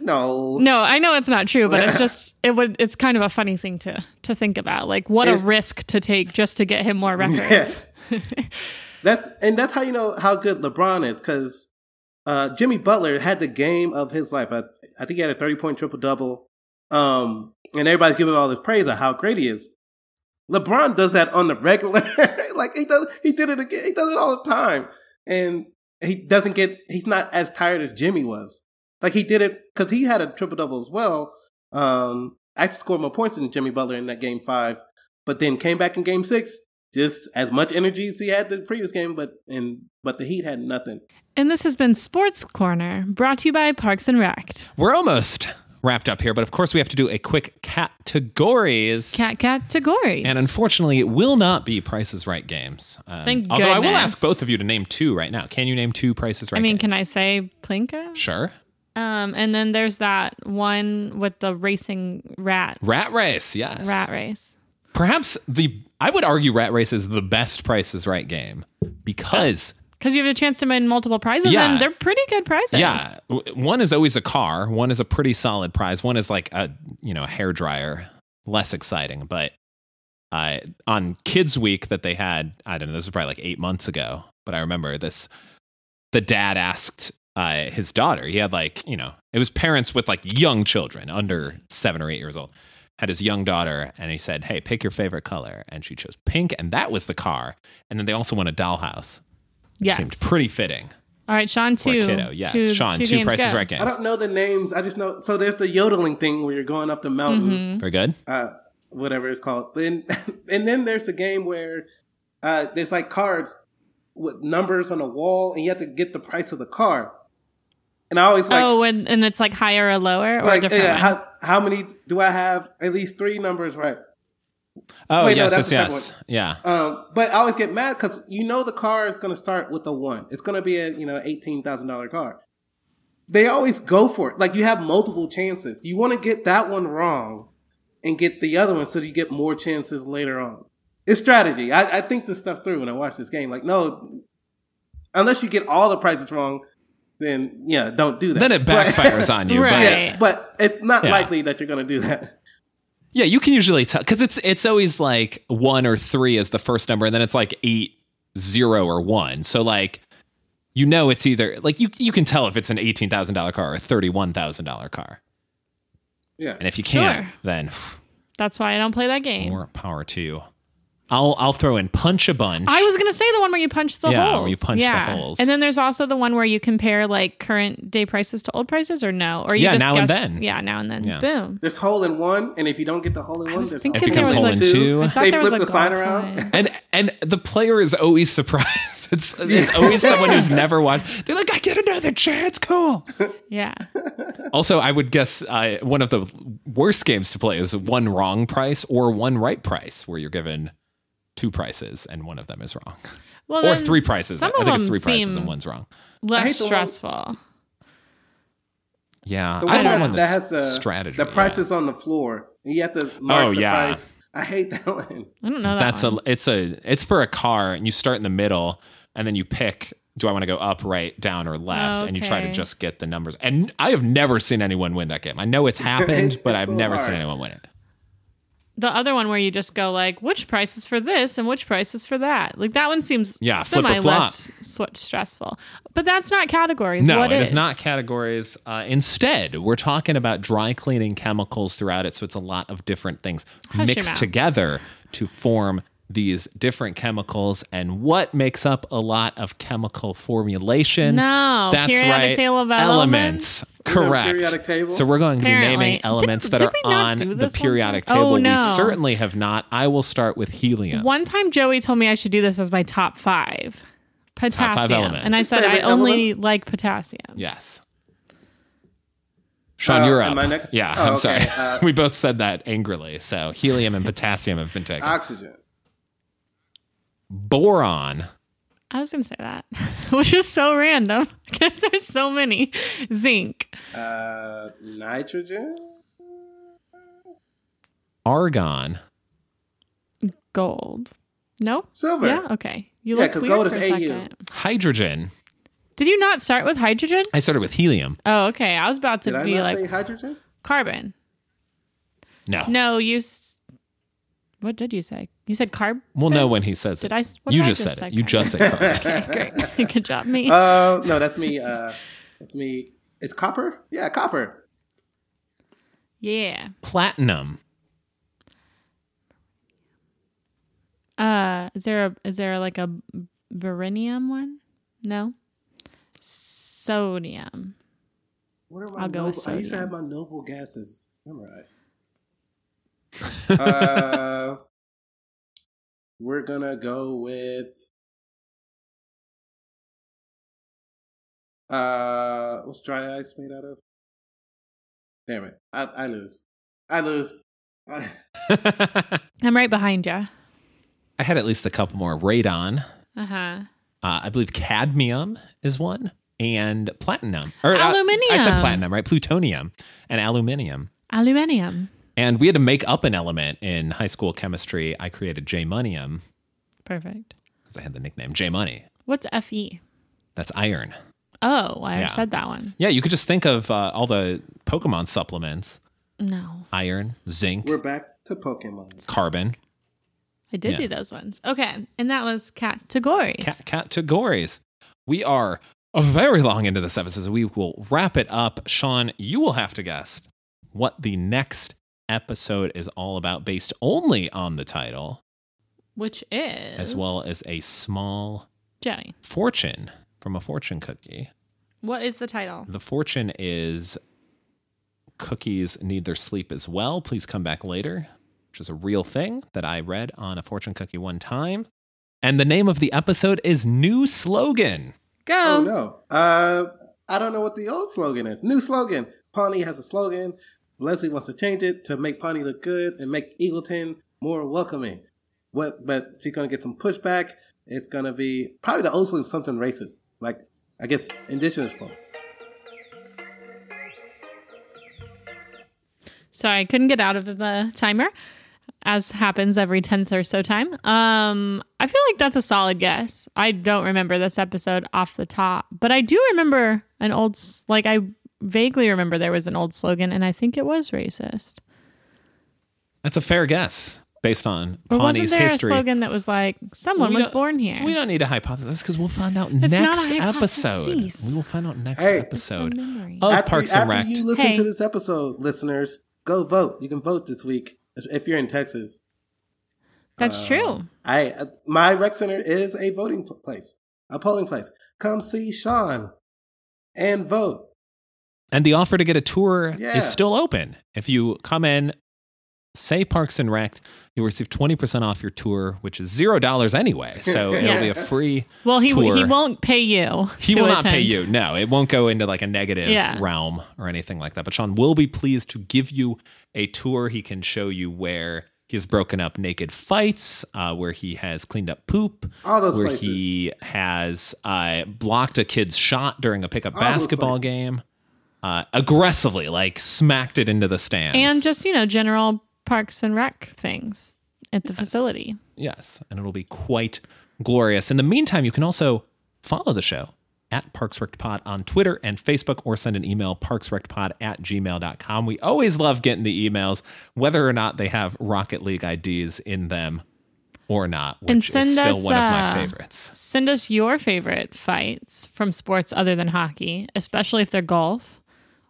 No, No, I know it's not true, but it's just it would. It's kind of a funny thing to to think about. Like, what It's- a risk to take just to get him more records. That's and that's how you know how good LeBron is because uh, Jimmy Butler had the game of his life. I, I think he had a thirty point triple double, um, and everybody's giving him all this praise of how great he is. LeBron does that on the regular, like he does. He did it again. He does it all the time, and he doesn't get. He's not as tired as Jimmy was. Like he did it because he had a triple double as well. Um, actually scored more points than Jimmy Butler in that game five, but then came back in game six just as much energy as he had the previous game, but and but the Heat had nothing. and this has been Sports Corner, brought to you by Parks and Rec. We're almost wrapped up here, but of course we have to do a quick categories. Cat categories. and unfortunately, it will not be Prices Right games. Um, Thank although I will ask both of you to name two right now. Can you name two Prices Right? I mean, games? can I say Plinko? Sure. Um, and then there's that one with the racing rat. Rat Race. Yes. Rat race. Perhaps the I would argue Rat Race is the best Prices Right game because Because you have a chance to win multiple prizes, Yeah. and they're pretty good prizes. yeah, one is always a car. One is a pretty solid prize. One is like a you know hair dryer, less exciting. But uh, on Kids Week that they had, I don't know. This was probably like eight months ago. But I remember this. The dad asked uh, his daughter. He had like you know it was parents with like young children under seven or eight years old. Had his young daughter, and he said, "Hey, pick your favorite color," and she chose pink, and that was the car. And then they also won a dollhouse. Which Yes. seemed pretty fitting All right, Sean, two. a kiddo. Yes, two, Sean, two, games prices go. right games. I don't know the names. I just know. So there's the yodeling thing where you're going up the mountain, Mhm. Very good. uh, whatever it's called. Then and then there's the game where uh, there's like cards with numbers on a wall, and you have to get the price of the car. And I always like, oh, and, and it's like higher or lower or like different yeah, how how many do I have? At least three numbers right. Oh Wait, no, yes, that's yes, yes. Yeah. Um, but I always get mad because you know the car is going to start with a one. It's going to be a you know eighteen thousand dollar car. They always go for it. Like you have multiple chances. You want to get that one wrong and get the other one so that you get more chances later on. It's strategy. I, I think this stuff through when I watch this game. Like no, unless you get all the prices wrong, then yeah, don't do that. Then it But- backfires on you. Right. But yeah, but it's not Yeah. likely that you're going to do that. yeah, you can usually tell because it's it's always like one or three is the first number, and then it's like eight, zero, or one. So like you know it's either like you you can tell if it's an eighteen thousand dollar car or a thirty one thousand dollar car. Yeah. And if you can't, Sure. then That's why I don't play that game. more power to you. I'll I'll throw in punch a bunch. I was gonna say the one where you punch the Yeah, holes. where you punch the holes. And then there's also the one where you compare like current day prices to old prices, or no, or you Yeah, just now and guess, then. Yeah, now and then. Yeah. Boom. There's hole in one, and if you don't get the hole in one, there's thinking It becomes was hole in two. I thought They there was flip the sign around. line. and and the player is always surprised. It's it's always someone who's never watched. They're like, I get another chance. Cool. Yeah. Also, I would guess uh, one of the worst games to play is one wrong price or one right price, where you're given two prices and one of them is wrong, Well, or three prices. I of think it's them three prices and one's wrong. less hate the one- stressful. Yeah, The I one don't that, want that has the strategy. The yeah. is on the floor. and You have to oh, mark Oh, the yeah. price. I hate that one. I don't know that That's one. a it's a it's for a car, and you start in the middle, and then you pick. Do I want to go up, right, down, or left? And you try to just get the numbers. And I have never seen anyone win that game. I know it's happened, It- but I've so never hard. seen anyone win it. The other one where you just go like, which price is for this and which price is for that? Like that one seems Yeah, semi less stressful. But that's not categories. No, what it is not categories. Uh, instead, we're talking about dry cleaning chemicals throughout it. So it's a lot of different things your mixed together to form these different chemicals. And what makes up a lot of chemical formulations? No, that's periodic right. table of elements? You Correct. periodic table? So we're going to be naming elements Did- that did are on the this one periodic table. Oh, no. We certainly have not. I will start with helium. One time Joey told me I should do this as my top five. Potassium. elements. and I said I only elements? like potassium. Yes. Sean, Uh, you're up. am I next? Yeah, Oh, I'm okay. sorry. Uh, we both said that angrily. So helium and potassium have been taken. Oxygen. Boron. I was gonna say that, which is so random because there's so many. Zinc. Uh, nitrogen. Argon. Gold. No? Silver. Yeah, okay. You Yeah, look 'cause weird gold for is a AU. second. Hydrogen. Did you not start with hydrogen? I started with helium. Oh, okay. I was about to Did I be not like say hydrogen? carbon. No. No, you. S- what did you say? You said carb. We'll know when he says it. Did it. I s- what you did I just just said it. say, You just said Okay, Great. Good job, me. Uh, no, that's me. Uh, that's me. It's copper. Yeah, copper. yeah. Platinum. Uh, is there a is there like a beryllium one? No. Sodium. What are my I'll go with noble? I used to have my noble gases memorized. Uh, we're gonna go with uh, what's dry ice made out of? Damn it. I, I lose. I lose. I, I'm right behind you. I had at least a couple more. Radon. Uh huh. Uh, I believe cadmium is one, and platinum. Or, uh, Aluminium. I said platinum, right? Plutonium and aluminium. Aluminium. And we had to make up an element in high school chemistry. I created J-monium Perfect. because I had the nickname J-money. What's Fe? That's iron. Oh, I Yeah. said that one. Yeah, you could just think of uh, all the Pokemon supplements: No, iron, zinc, we're back to Pokemon. carbon. I did Yeah. do those ones. Okay, and that was categories. cat categories. We are very long into this episode, so we will wrap it up. Sean, you will have to guess what the next episode is all about, based only on the title, which is as well as a small Joey. fortune from a fortune cookie. What is the title? The fortune is cookies need their sleep as well. Please come back later, which is a real thing that I read on a fortune cookie one time. And the name of the episode is New Slogan. Go. Oh no. Uh, I don't know what the old slogan is. New slogan. Pawnee has a slogan. Leslie wants to change it to make Pawnee look good and make Eagleton more welcoming. What? But she's gonna get some pushback. It's gonna be probably the old slogan is something racist, like I guess indigenous folks. Sorry, I couldn't get out of the timer, as happens every tenth or so time. Um, I feel like that's a solid guess. I don't remember this episode off the top, but I do remember an old, like I vaguely remember there was an old slogan, and I think it was racist. That's a fair guess based on Or wasn't Pawnee's there history. a slogan that was like someone We was born here? We don't need a hypothesis because we'll find out It's next episode. We will find out next Hey. Episode of after Parks and Rec. after Rec. you listen Hey. to this episode, listeners, go vote. You can vote this week if you're in Texas. That's true. I uh, my rec center is a voting place, a polling place. Come see Sean and vote. And the offer to get a tour Yeah. is still open. If you come in, say Parks and Rec, you'll receive 20% off your tour, which is $0 anyway. So it'll be a free. Well, he tour. he won't pay you. He to will not pay you. No, it won't go into like a negative Yeah. realm or anything like that. But Sean will be pleased to give you a tour. He can show you where he has broken up naked fights, uh, where he has cleaned up poop, All those where places. he has uh, blocked a kid's shot during a pickup All basketball game, uh, aggressively, like smacked it into the stands. and just you know general parks and rec things at the facility. Yes, and it'll be quite glorious. In the meantime, you can also follow the show at ParksRectPod on Twitter and Facebook or send an email, parksrectpod at gmail.com. We always love getting the emails, whether or not they have Rocket League IDs in them or not, which And is send still us, one of my uh. Send us your favorite fights from sports other than hockey, especially if they're golf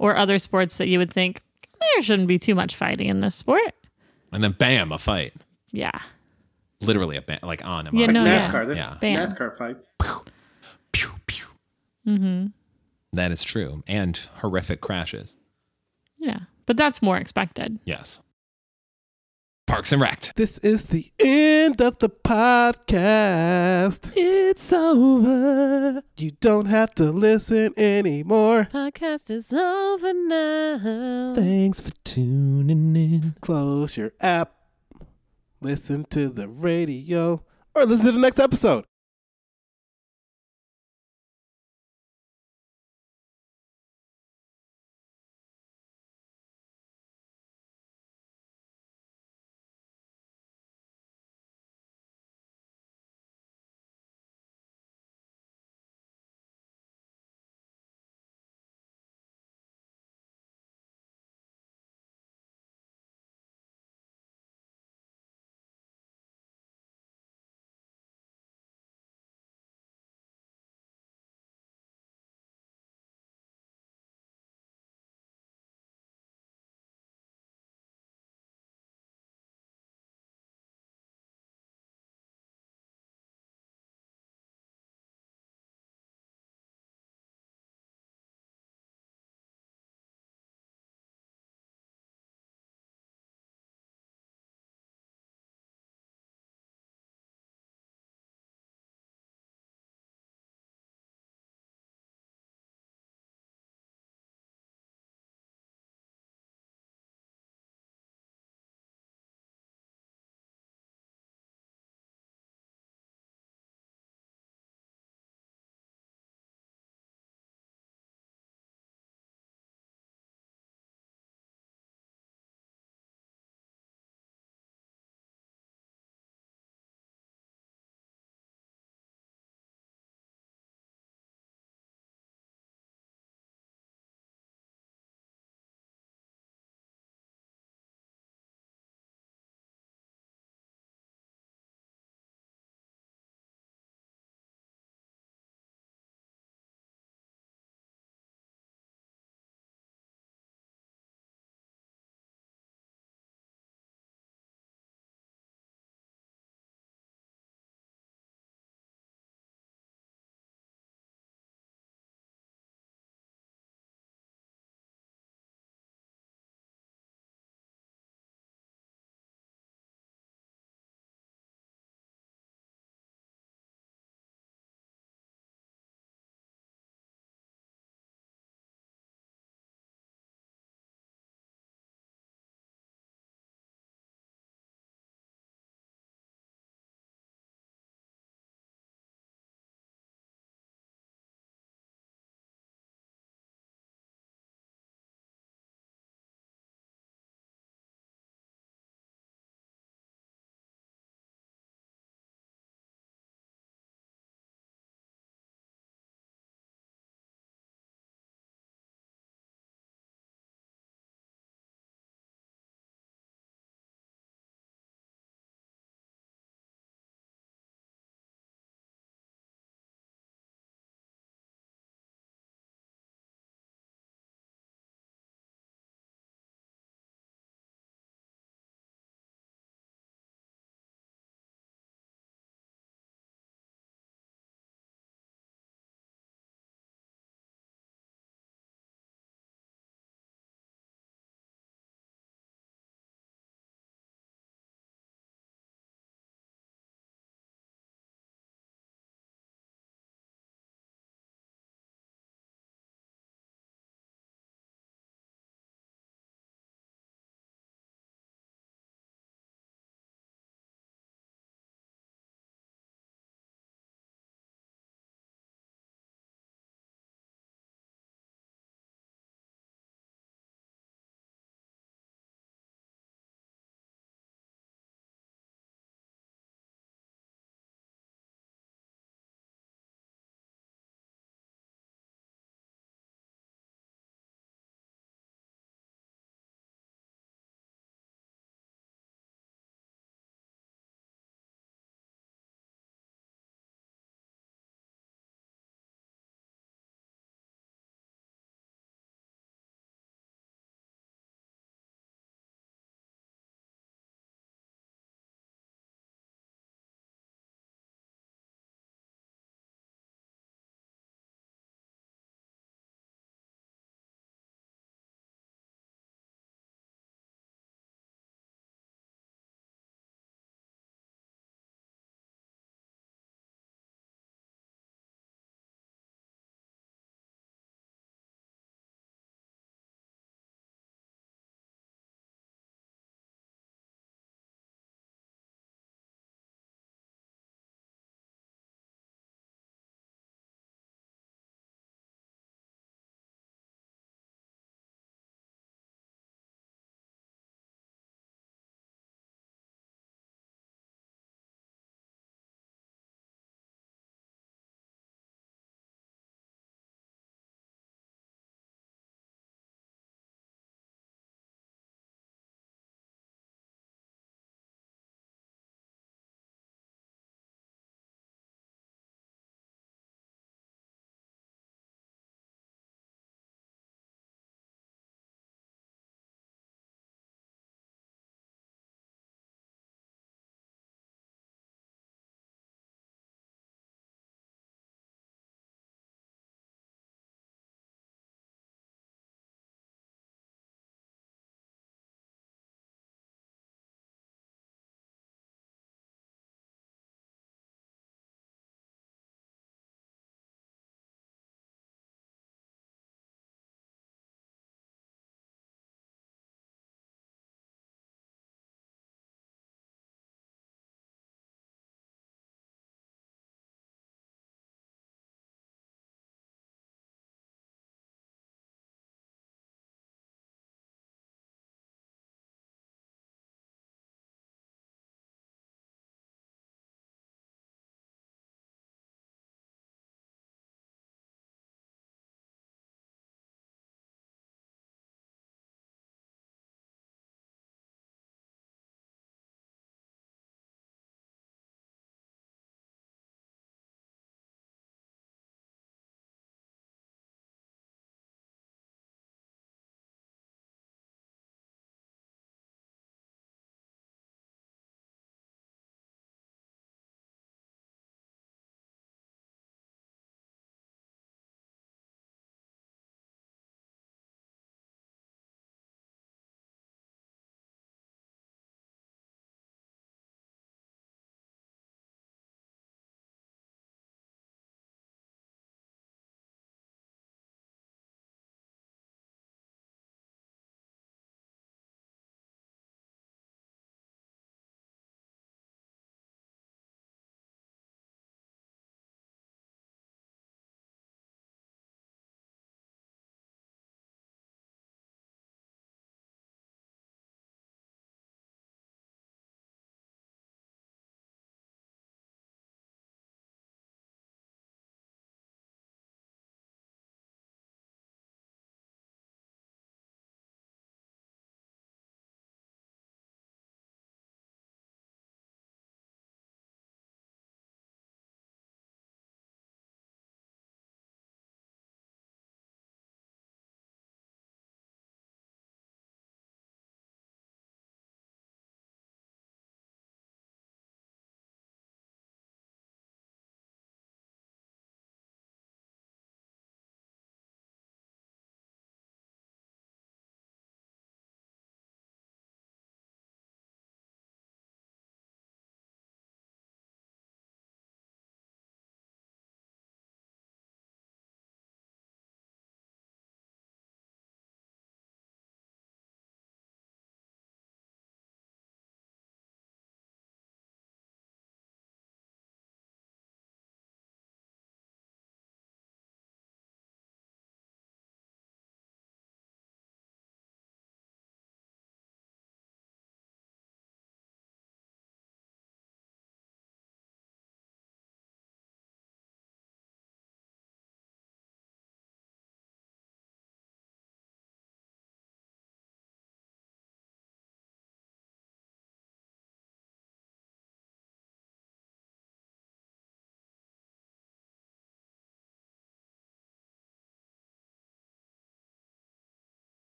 or other sports that you would think there shouldn't be too much fighting in this sport. And then bam, a fight. Yeah. Literally a ba- like on him. Yeah, on no, him. yeah. NASCAR, Yeah. Bam. NASCAR fights. Pew, pew. Mm-hmm. That is true. And horrific crashes. Yeah. But that's more expected. Yes. Parks and Rec. This is the end of the podcast. It's over. You don't have to listen anymore. Podcast is over now. Thanks for tuning in. Close your app. Listen to the radio or listen to the next episode.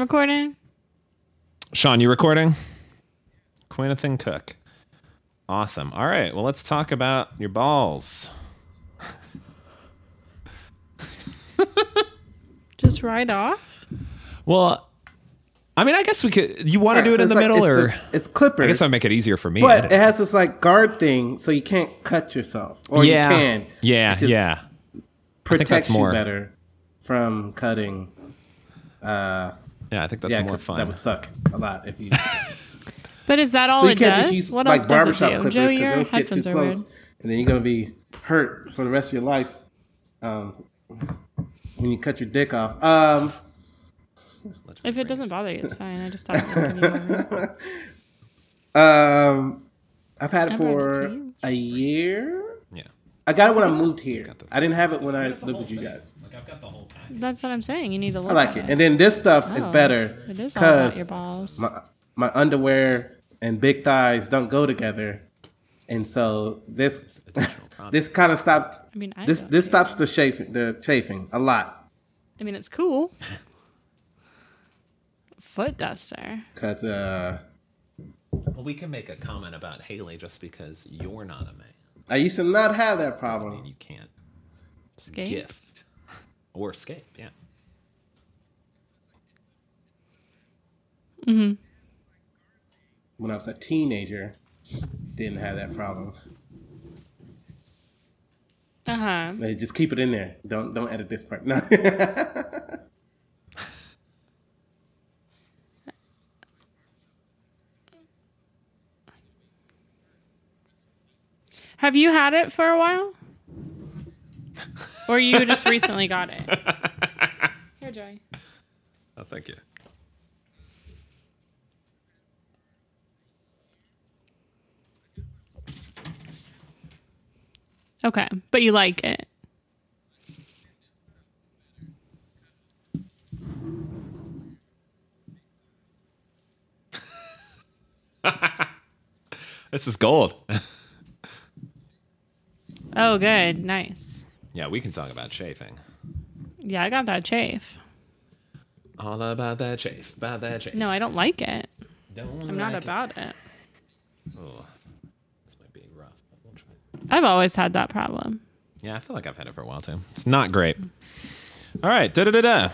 Recording. Sean, you recording? Quinathan Cook. Awesome. All right. Well, let's talk about your balls. Just right off. Well, I mean, I guess we could. You want to do it so in the like- middle, it's or a- it's clippers. I guess that would make it easier for me. But it has this like guard thing, so you can't cut yourself, or yeah, you can. yeah, It just yeah. think Protects that's you better from cutting. Uh, Yeah, I think that's yeah, more 'cause fun. that would suck a lot if you. But is that all so you it can't does? just use what like else does it do? Joe, because your those get too are close, weird. and then you're gonna be hurt for the rest of your life. Um, when you cut your dick off. Um, If it doesn't bother you, it's fine. I just thought it would give you more. um, I've had it I brought it for to a year. yeah. I got it when I moved here. I didn't have it when I lived with you guys. Like I've got the whole package. That's what I'm saying. You need to look I like at it. And then this stuff is Oh, better It is all about because your balls. my my underwear and big thighs don't go together, and so this this kind of stops. I mean, I This this care. stops the chafing the chafing a lot I mean, it's cool. Foot duster. because uh, Well, we can make a comment about Haley just because you're not a man. I used to not have that I mean, problem. you can't Skate. gift or escape. Yeah. Mm-hmm. When I was a teenager, didn't have that problem. Uh huh. Just keep it in there. Don't don't edit this part. No. Have you had it for a while? or you just recently got it? Here, Joey. Oh, thank you. Okay, but you like it. This is gold. Oh, good. Nice. Yeah, we can talk about chafing. Yeah, I got that chafe. All about that chafe. About that chafe. No, I don't like it. Don't I'm not like about it. Oh, this might be rough. But we'll try. I've always had that problem. Yeah, I feel like I've had it for a while too. It's not great. All right, da da da da.